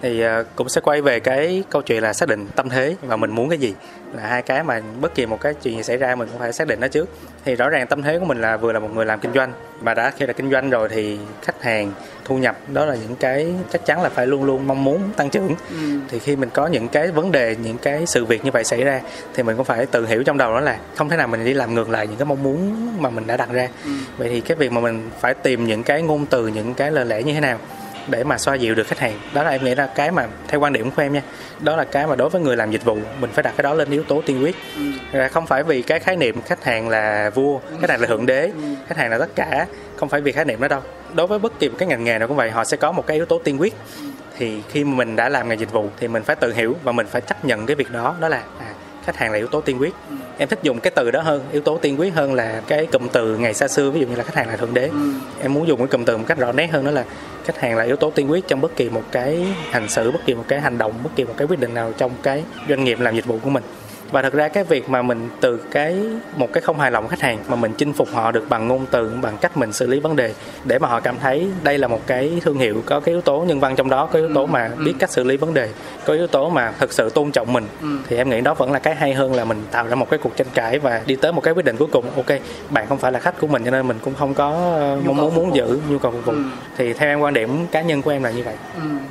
thì ờ, cũng sẽ quay về cái câu chuyện là xác định tâm thế và mình muốn cái gì. Là hai cái mà bất kỳ một cái chuyện gì xảy ra mình cũng phải xác định nó trước. Thì rõ ràng tâm thế của mình là vừa là một người làm kinh doanh mà đã khi là kinh doanh rồi thì khách hàng thu nhập đó là những cái chắc chắn là phải luôn luôn mong muốn tăng trưởng. Thì khi mình có những cái vấn đề những cái sự việc như vậy xảy ra thì mình cũng phải tự hiểu trong đầu đó là không thể nào mình đi làm ngược lại những cái mong muốn mà mình đã đặt ra. Vậy thì cái việc mà mình phải tìm những cái ngôn từ những cái lời lẽ như thế nào để mà xoa dịu được khách hàng. Đó là em nghĩ là cái mà theo quan điểm của em nha đó là cái mà đối với người làm dịch vụ mình phải đặt cái đó lên yếu tố tiên quyết. Là không phải vì cái khái niệm khách hàng là vua khách hàng là thượng đế khách hàng là tất cả không phải vì khái niệm đó đâu. Đối với bất kỳ một cái ngành nghề nào cũng vậy họ sẽ có một cái yếu tố tiên quyết. Thì khi mình đã làm ngành dịch vụ thì mình phải tự hiểu và mình phải chấp nhận cái việc đó. Đó là à, khách hàng là yếu tố tiên quyết. Em thích dùng cái từ đó hơn yếu tố tiên quyết hơn là cái cụm từ ngày xa xưa ví dụ như là khách hàng là thượng đế. Em muốn dùng cái cụm từ một cách rõ nét hơn đó là khách hàng là yếu tố tiên quyết trong bất kỳ một cái hành xử bất kỳ một cái hành động bất kỳ một cái quyết định nào trong cái doanh nghiệp làm dịch vụ của mình và thật ra cái việc mà mình từ cái một cái không hài lòng khách hàng mà mình chinh phục họ được bằng ngôn từ bằng cách mình xử lý vấn đề để mà họ cảm thấy đây là một cái thương hiệu có cái yếu tố nhân văn trong đó có yếu tố mà biết cách xử lý vấn đề có yếu tố mà thực sự tôn trọng mình. Thì em nghĩ đó vẫn là cái hay hơn là mình tạo ra một cái cuộc tranh cãi và đi tới một cái quyết định cuối cùng ok bạn không phải là khách của mình cho nên mình cũng không có mong muốn muốn giữ nhu cầu phục vụ. Thì theo em quan điểm cá nhân của em là như vậy.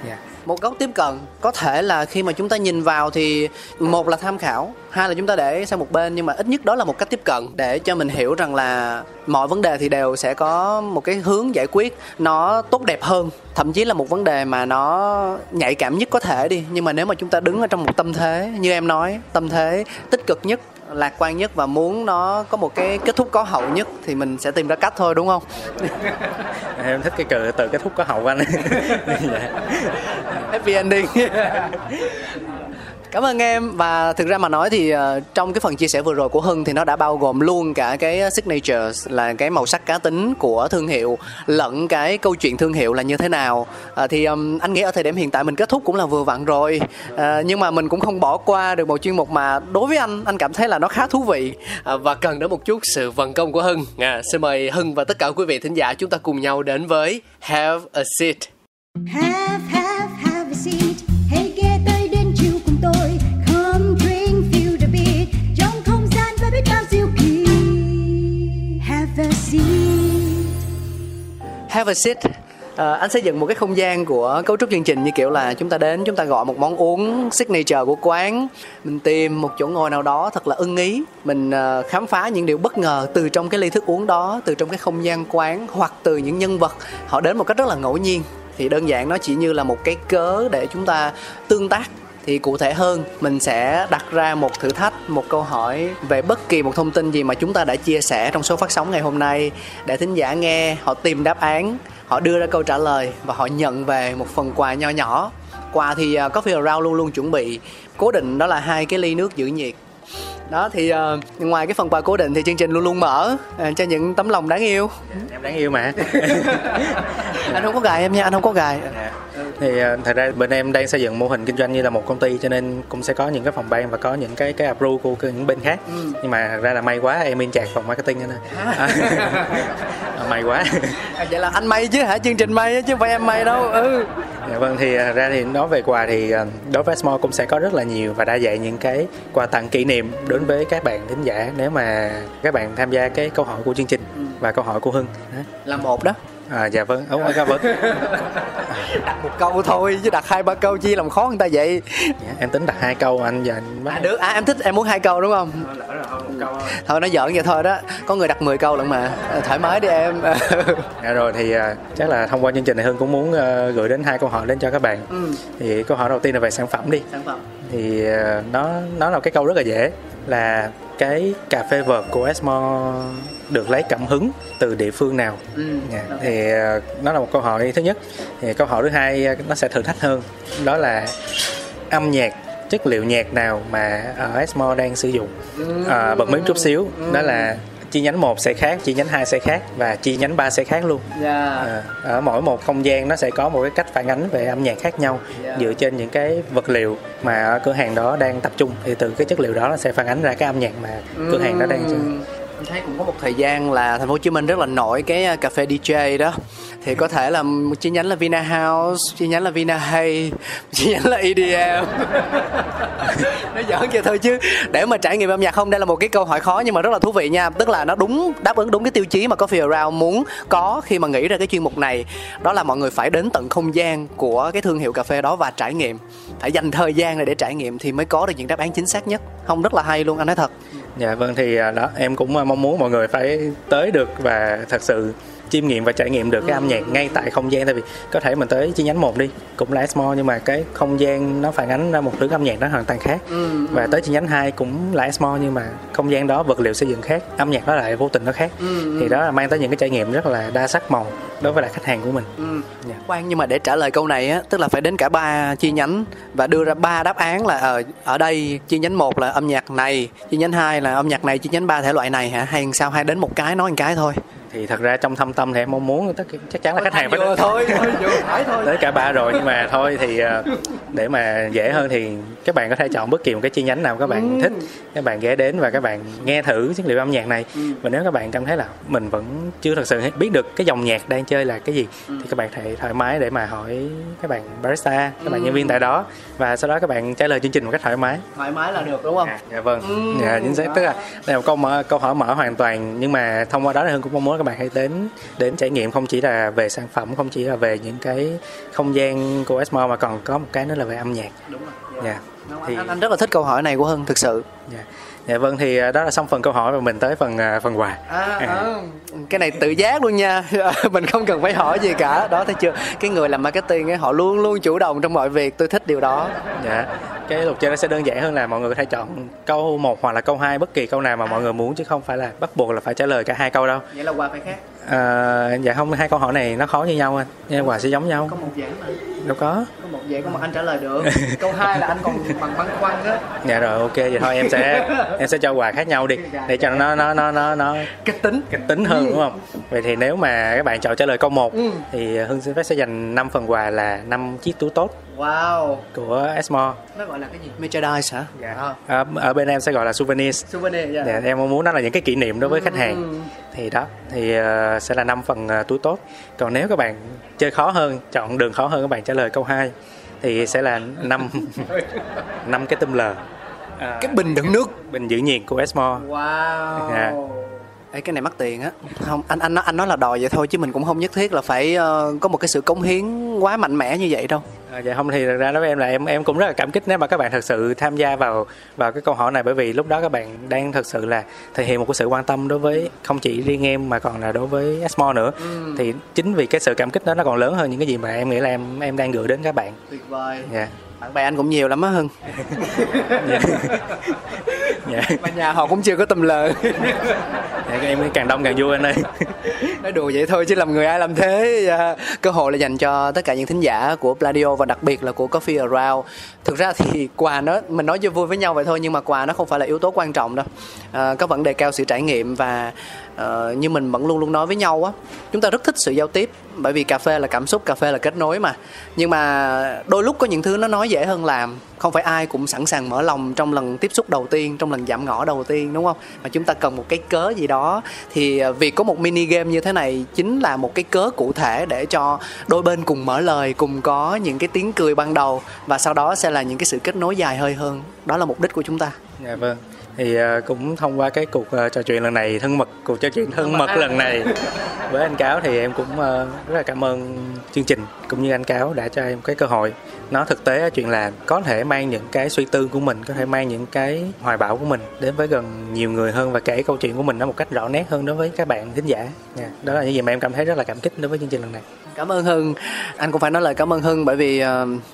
Dạ một góc tiếp cận. Có thể là khi mà chúng ta nhìn vào thì một là tham khảo, hai là chúng ta để sang một bên, nhưng mà ít nhất đó là một cách tiếp cận để cho mình hiểu rằng là mọi vấn đề thì đều sẽ có một cái hướng giải quyết nó tốt đẹp hơn. Thậm chí là một vấn đề mà nó nhạy cảm nhất có thể đi. Nhưng mà nếu mà chúng ta đứng ở trong một tâm thế như em nói tâm thế tích cực nhất lạc quan nhất và muốn nó có một cái kết thúc có hậu nhất thì mình sẽ tìm ra cách thôi đúng không? <laughs> Em thích cái từ từ kết thúc có hậu anh. <laughs> Dạ. happy ending <laughs> Cảm ơn em và thực ra mà nói thì ờ, trong cái phần chia sẻ vừa rồi của Hưng thì nó đã bao gồm luôn cả cái signature là cái màu sắc cá tính của thương hiệu lẫn cái câu chuyện thương hiệu là như thế nào. Ờ, thì ừm, anh nghĩ ở thời điểm hiện tại mình kết thúc cũng là vừa vặn rồi. Ờ, nhưng mà mình cũng không bỏ qua được một chuyên mục mà đối với anh anh cảm thấy là nó khá thú vị Ờ, và cần đến một chút sự vận công của Hưng. À, xin mời Hưng và tất cả quý vị thính giả chúng ta cùng nhau đến với Have a Seat. Have, have, have a seat. Have a seat. À, anh xây dựng một cái không gian của cấu trúc chương trình như kiểu là chúng ta đến chúng ta gọi một món uống signature của quán. Mình tìm một chỗ ngồi nào đó thật là ưng ý. Mình uh, khám phá những điều bất ngờ từ trong cái ly thức uống đó từ trong cái không gian quán hoặc từ những nhân vật. Họ đến một cách rất là ngẫu nhiên. Thì đơn giản nó chỉ như là một cái cớ để chúng ta tương tác thì cụ thể hơn, mình sẽ đặt ra một thử thách, một câu hỏi về bất kỳ một thông tin gì mà chúng ta đã chia sẻ trong số phát sóng ngày hôm nay để thính giả nghe, họ tìm đáp án, họ đưa ra câu trả lời và họ nhận về một phần quà nho nhỏ. Quà thì à, Coffee Around luôn luôn chuẩn bị. Cố định đó là hai cái ly nước giữ nhiệt đó thì ờ, ngoài cái phần quà cố định thì chương trình luôn luôn mở ờ, cho những tấm lòng đáng yêu. Em đáng yêu mà. <laughs> Anh không có gài em nha anh không có gài. Thì ờ, thật ra bên em đang xây dựng mô hình kinh doanh như là một công ty cho nên cũng sẽ có những cái phòng ban và có những cái cái approve của những bên khác. Nhưng mà thật ra là may quá em in chạc phòng marketing nên À, <laughs> may quá. À, vậy là anh may chứ hả? Chương trình may chứ không phải em may đâu. Ừ. Dạ vâng thì thật ra thì nói về quà thì đối với Small cũng sẽ có rất là nhiều và đa dạng những cái quà tặng kỷ niệm đến với các bạn thính giả nếu mà các bạn tham gia cái câu hỏi của chương trình và câu hỏi của Hưng. Đó. là một đó. À, dạ vâng. Rồi dạ vâng. <laughs> Đặt một câu thôi chứ đặt hai ba câu chi làm khó người ta vậy? Dạ, em tính đặt hai câu anh và anh à được. À em thích em muốn hai câu đúng không? Thôi nó giỡn vậy thôi đó. Có người đặt 10 câu lận mà. À, thoải mái đi em. <laughs> Dạ rồi thì à, chắc là thông qua chương trình này Hưng cũng muốn à, gửi đến hai câu hỏi đến cho các bạn. Ừ. Thì câu hỏi đầu tiên là về sản phẩm đi. sản phẩm. Thì nó nó là cái câu rất là dễ là cái cà phê vợt của Esmo được lấy cảm hứng từ địa phương nào? ừ. Dạ, Thì à, nó là một câu hỏi thứ nhất. Thì câu hỏi thứ hai à, nó sẽ thử thách hơn. Đó là âm nhạc chất liệu nhạc nào mà ở Esmo đang sử dụng à, bật mí chút xíu đó là chi nhánh 1 sẽ khác chi nhánh 2 sẽ khác và chi nhánh 3 sẽ khác luôn. Dạ. À, ở mỗi một không gian nó sẽ có một cái cách phản ánh về âm nhạc khác nhau Yeah. dựa trên những cái vật liệu mà ở cửa hàng đó đang tập trung. Thì từ cái chất liệu đó nó sẽ phản ánh ra cái âm nhạc mà cửa hàng đó đang sử dụng. Thấy cũng có một thời gian là thành phố Hồ Chí Minh rất là nổi cái à, cà phê DJ đó. Thì có thể là chi nhánh là Vina House, chi nhánh là Vina Hay, <laughs> chi nhánh là EDM. <laughs> nó giỡn vậy thôi chứ. Để mà trải nghiệm âm nhạc không đây là một cái câu hỏi khó nhưng mà rất là thú vị nha. Tức là nó đúng đáp ứng đúng cái tiêu chí mà Coffee Around muốn có khi mà nghĩ ra cái chuyên mục này. Đó là mọi người phải đến tận không gian của cái thương hiệu cà phê đó và trải nghiệm. Phải dành thời gian để trải nghiệm thì mới có được những đáp án chính xác nhất. Không rất là hay luôn anh nói thật. Dạ vâng thì à, đó, em cũng à, mong muốn mọi người phải tới được và thật sự chiêm nghiệm và trải nghiệm được cái âm nhạc ngay tại không gian tại vì có thể mình tới chi nhánh một đi cũng là Esmo nhưng mà cái không gian nó phản ánh ra một thứ âm nhạc nó hoàn toàn khác Ừ, và tới chi nhánh 2 cũng là Esmo nhưng mà không gian đó vật liệu xây dựng khác âm nhạc nó lại vô tình nó khác Ừ, thì đó là mang tới những cái trải nghiệm rất là đa sắc màu đối với lại khách hàng của mình Ừ. Dạ. Khoan nhưng mà để trả lời câu này á, tức là phải đến cả ba chi nhánh và đưa ra ba đáp án là ở ở đây chi nhánh một là âm nhạc này, chi nhánh 2 là âm nhạc này, chi nhánh 3 thể loại này hả? Hay sao hay đến một cái nói một cái thôi. Thì thật ra trong thâm tâm thì em mong muốn tất chắc chắn là khách hàng phải Vừa thôi, phải thôi. tới cả ba rồi nhưng mà thôi thì ờ, để mà dễ hơn thì các bạn có thể chọn bất kỳ một cái chi nhánh nào các bạn thích. Các bạn ghé đến và các bạn nghe thử chất liệu âm nhạc này. Và nếu các bạn cảm thấy là mình vẫn chưa thật sự biết được cái dòng nhạc đang chơi là cái gì thì các bạn thể thoải mái để mà hỏi các bạn barista các bạn nhân viên tại đó. Và sau đó các bạn trả lời chương trình một cách thoải mái. Thoải mái là được đúng không? À, dạ vâng. Dạ chính xác. Tức là đây là một câu mở câu hỏi mở hoàn toàn nhưng mà thông qua đó thì hương cũng mong muốn các bạn hãy đến đến trải nghiệm không chỉ là về sản phẩm không chỉ là về những cái không gian của Esmo mà còn có một cái nữa là về âm nhạc Đúng rồi. dạ thì Anh, anh rất là thích câu hỏi này của Hưng thực sự. dạ. Dạ vâng thì à, đó là xong phần câu hỏi và mình tới phần à, phần quà. À, à. cái này tự giác luôn nha. <laughs> Mình không cần phải hỏi gì cả. Đó thấy chưa? Cái người làm marketing ấy họ luôn luôn chủ động trong mọi việc. Tôi thích điều đó. Dạ. Cái luật chơi nó sẽ đơn giản hơn là mọi người có thể chọn câu một hoặc là câu hai bất kỳ câu nào mà mọi người muốn chứ không phải là bắt buộc là phải trả lời cả hai câu đâu. Vậy là quà phải khác à, dạ không hai câu hỏi này nó khó như nhau anh nhưng quà sẽ giống nhau. Có một dạng mà. Đâu có. Có một dạng có một anh trả lời được. Câu hai là anh còn bằng băn khoăn đó dạ rồi ok vậy thôi em sẽ <laughs> em sẽ cho quà khác nhau đi để cho nó nó nó nó nó kịch tính. kịch tính hơn đúng không? Vậy thì nếu mà các bạn chọn trả lời câu 1 thì hưng xin phép sẽ dành 5 phần quà là 5 chiếc túi tốt wow. Của Esmo. Nó gọi là cái gì? Merchandise hả? Dạ. À, ở, ở bên em sẽ gọi là souvenirs. Souvenir dạ. dạ, em mong muốn đó là những cái kỷ niệm đối với khách hàng. thì đó thì ờ, sẽ là 5 phần ờ, túi tốt. Còn nếu các bạn chơi khó hơn chọn đường khó hơn các bạn trả lời câu 2 thì sẽ là 5 <laughs> năm cái tôm lờ. À, cái bình đựng nước. Bình giữ nhiệt của Esmo. Wow. Dạ. Ê, cái này mắc tiền á. Không anh anh nói anh nói là đòi vậy thôi chứ mình cũng không nhất thiết là phải ờ, có một cái sự cống hiến quá mạnh mẽ như vậy đâu. À, dạ không thì thật ra đối với em là em em cũng rất là cảm kích nếu mà các bạn thật sự tham gia vào vào cái câu hỏi này. Bởi vì lúc đó các bạn đang thật sự là thể hiện một cái sự quan tâm đối với không chỉ riêng em mà còn là đối với Esmo nữa. Thì chính vì cái sự cảm kích đó nó còn lớn hơn những cái gì mà em nghĩ là em em đang gửi đến các bạn. Tuyệt vời. Dạ bạn bè anh cũng nhiều lắm á hưng. Dạ. <laughs> Dạ mà nhà họ cũng chưa có tùm lờ Dạ, em càng đông càng vui anh ơi. Nói đùa vậy thôi chứ làm người ai làm thế. À, cơ hội là dành cho tất cả những thính giả của Pladio và đặc biệt là của Coffee Around. Thực ra thì quà nó mình nói cho vui với nhau vậy thôi nhưng mà quà nó không phải là yếu tố quan trọng đâu. À, có vấn đề cao sự trải nghiệm và uh, như mình vẫn luôn luôn nói với nhau á chúng ta rất thích sự giao tiếp bởi vì cà phê là cảm xúc cà phê là kết nối mà. Nhưng mà đôi lúc có những thứ nó nói dễ hơn làm không phải ai cũng sẵn sàng mở lòng trong lần tiếp xúc đầu tiên trong lần giảm ngõ đầu tiên đúng không? Mà chúng ta cần một cái cớ gì đó. Thì ờ, việc có một mini game như thế này chính là một cái cớ cụ thể để cho đôi bên cùng mở lời cùng có những cái tiếng cười ban đầu và sau đó sẽ là những cái sự kết nối dài hơi hơn. Đó là mục đích của chúng ta. Dạ vâng thì ờ, cũng thông qua cái cuộc ờ, trò chuyện lần này thân mật cuộc trò chuyện thân mật lần này với anh cáo thì em cũng ờ, rất là cảm ơn chương trình cũng như anh cáo đã cho em cái cơ hội. Nó thực tế chuyện là có thể mang những cái suy tư của mình có thể mang những cái hoài bão của mình đến với gần nhiều người hơn và kể câu chuyện của mình nó một cách rõ nét hơn đối với các bạn thính giả. Đó là những gì mà em cảm thấy rất là cảm kích đối với chương trình lần này cảm ơn hưng. Anh cũng phải nói lời cảm ơn hưng bởi vì uh,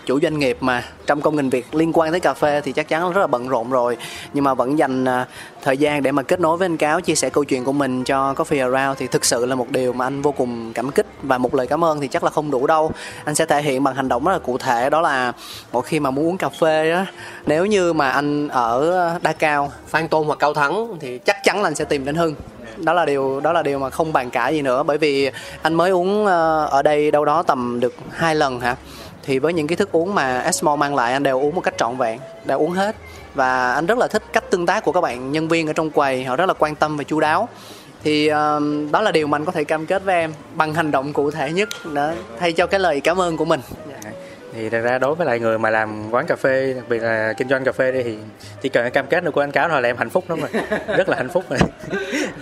chủ doanh nghiệp mà trong công nghìn việc liên quan tới cà phê thì chắc chắn rất là bận rộn rồi. Nhưng mà vẫn dành uh, thời gian để mà kết nối với anh cáo chia sẻ câu chuyện của mình cho Coffee Around thì thực sự là một điều mà anh vô cùng cảm kích và một lời cảm ơn thì chắc là không đủ đâu. Anh sẽ thể hiện bằng hành động rất là cụ thể đó là mỗi khi mà muốn uống cà phê đó nếu như mà anh ở Đa Cao Phan Tôn hoặc Cao Thắng thì chắc chắn là anh sẽ tìm đến Hưng đó là điều đó là điều mà không bàn cãi gì nữa. Bởi vì anh mới uống ờ, ở đây đâu đó tầm được hai lần hả? Thì với những cái thức uống mà Esmo mang lại anh đều uống một cách trọn vẹn đều uống hết. Và anh rất là thích cách tương tác của các bạn nhân viên ở trong quầy họ rất là quan tâm và chu đáo. Thì uh, đó là điều mà anh có thể cam kết với em bằng hành động cụ thể nhất đó thay cho cái lời cảm ơn của mình. Dạ thì thật ra đối với lại người mà làm quán cà phê đặc biệt là kinh doanh cà phê đây thì chỉ cần cái cam kết được của anh cáo thôi là em hạnh phúc lắm rồi. <laughs> Rất là hạnh phúc rồi. <laughs>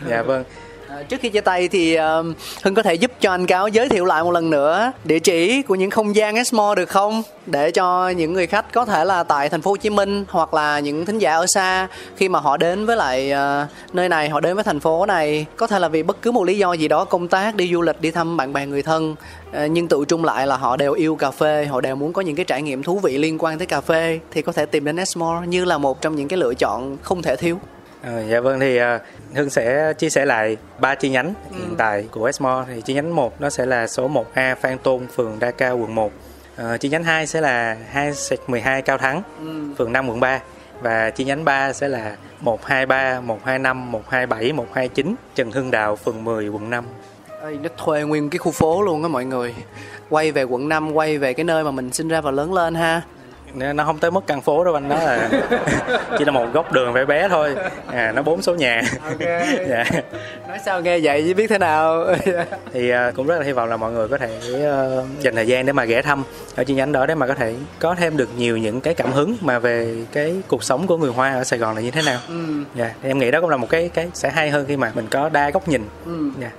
Dạ vâng À, trước khi chia tay thì uh, Hưng có thể giúp cho anh Cáo giới thiệu lại một lần nữa địa chỉ của những không gian Esmo được không? Để cho những người khách có thể là tại thành phố Hồ Chí Minh hoặc là những thính giả ở xa khi mà họ đến với lại uh, nơi này, họ đến với thành phố này có thể là vì bất cứ một lý do gì đó công tác, đi du lịch, đi thăm bạn bè người thân uh, nhưng tự trung lại là họ đều yêu cà phê, họ đều muốn có những cái trải nghiệm thú vị liên quan tới cà phê thì có thể tìm đến Esmo như là một trong những cái lựa chọn không thể thiếu. À, dạ vâng thì uh, Hưng sẽ chia sẻ lại ba chi nhánh ừ. hiện tại của Esmo thì chi nhánh 1 nó sẽ là số 1A Phan Tôn phường Đa Cao quận 1 uh, ờ, chi nhánh 2 sẽ là 2 12 Cao Thắng ừ. phường 5 quận 3 và chi nhánh 3 sẽ là 123, 125, 127, 129 Trần Hưng Đạo phường 10 quận 5 Ê, nó thuê nguyên cái khu phố luôn á mọi người. Quay về quận 5 quay về cái nơi mà mình sinh ra và lớn lên ha nó không tới mức căn phố đâu anh nó là <laughs> chỉ là một góc đường bé bé thôi à nó bốn số nhà okay. <laughs> dạ. nói sao nghe vậy chứ biết thế nào <laughs> thì uh, cũng rất là hy vọng là mọi người có thể uh, dành thời gian để mà ghé thăm ở chi nhánh đó để mà có thể có thêm được nhiều những cái cảm hứng mà về cái cuộc sống của người hoa ở Sài Gòn là như thế nào ừ. dạ thì em nghĩ đó cũng là một cái cái sẽ hay hơn khi mà mình có đa góc nhìn ừ. dạ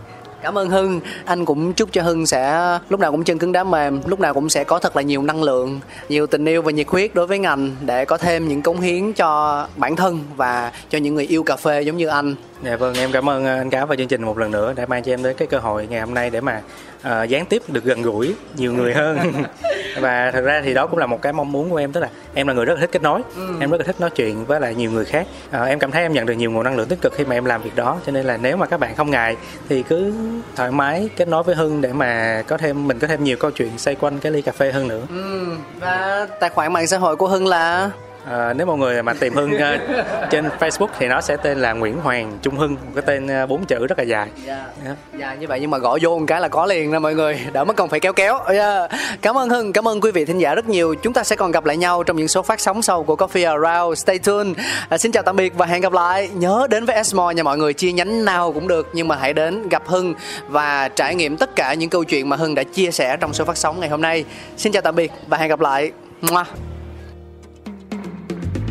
Cảm ơn Hưng, anh cũng chúc cho Hưng sẽ lúc nào cũng chân cứng đá mềm, lúc nào cũng sẽ có thật là nhiều năng lượng, nhiều tình yêu và nhiệt huyết đối với ngành để có thêm những cống hiến cho bản thân và cho những người yêu cà phê giống như anh. Dạ vâng, em cảm ơn anh Cáo và chương trình một lần nữa đã mang cho em đến cái cơ hội ngày hôm nay để mà uh, gián tiếp được gần gũi nhiều người hơn <laughs> <laughs> và thật ra thì đó cũng là một cái mong muốn của em tức là em là người rất là thích kết nối. Ừ. em rất là thích nói chuyện với lại nhiều người khác. Uh, em cảm thấy em nhận được nhiều nguồn năng lượng tích cực khi mà em làm việc đó. Cho nên là nếu mà các bạn không ngại thì cứ thoải mái kết nối với hưng để mà có thêm mình có thêm nhiều câu chuyện xoay quanh cái ly cà phê hơn nữa. Ừ. và tài khoản mạng xã hội của hưng là À, nếu mọi người mà tìm Hưng uh, trên Facebook thì nó sẽ tên là Nguyễn Hoàng Trung Hưng, một cái tên uh, bốn chữ rất là dài. Dạ. Yeah. Yeah. yeah, như vậy nhưng mà gõ vô một cái là có liền nè mọi người, đỡ mất cần phải kéo kéo. Yeah. Cảm ơn Hưng, cảm ơn quý vị thính giả rất nhiều. Chúng ta sẽ còn gặp lại nhau trong những số phát sóng sau của Coffee Around. Stay tuned. À, xin chào tạm biệt và hẹn gặp lại. Nhớ đến với Esmo nha mọi người, chia nhánh nào cũng được nhưng mà hãy đến gặp Hưng và trải nghiệm tất cả những câu chuyện mà Hưng đã chia sẻ trong số phát sóng ngày hôm nay. Xin chào tạm biệt và hẹn gặp lại. Mua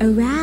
around.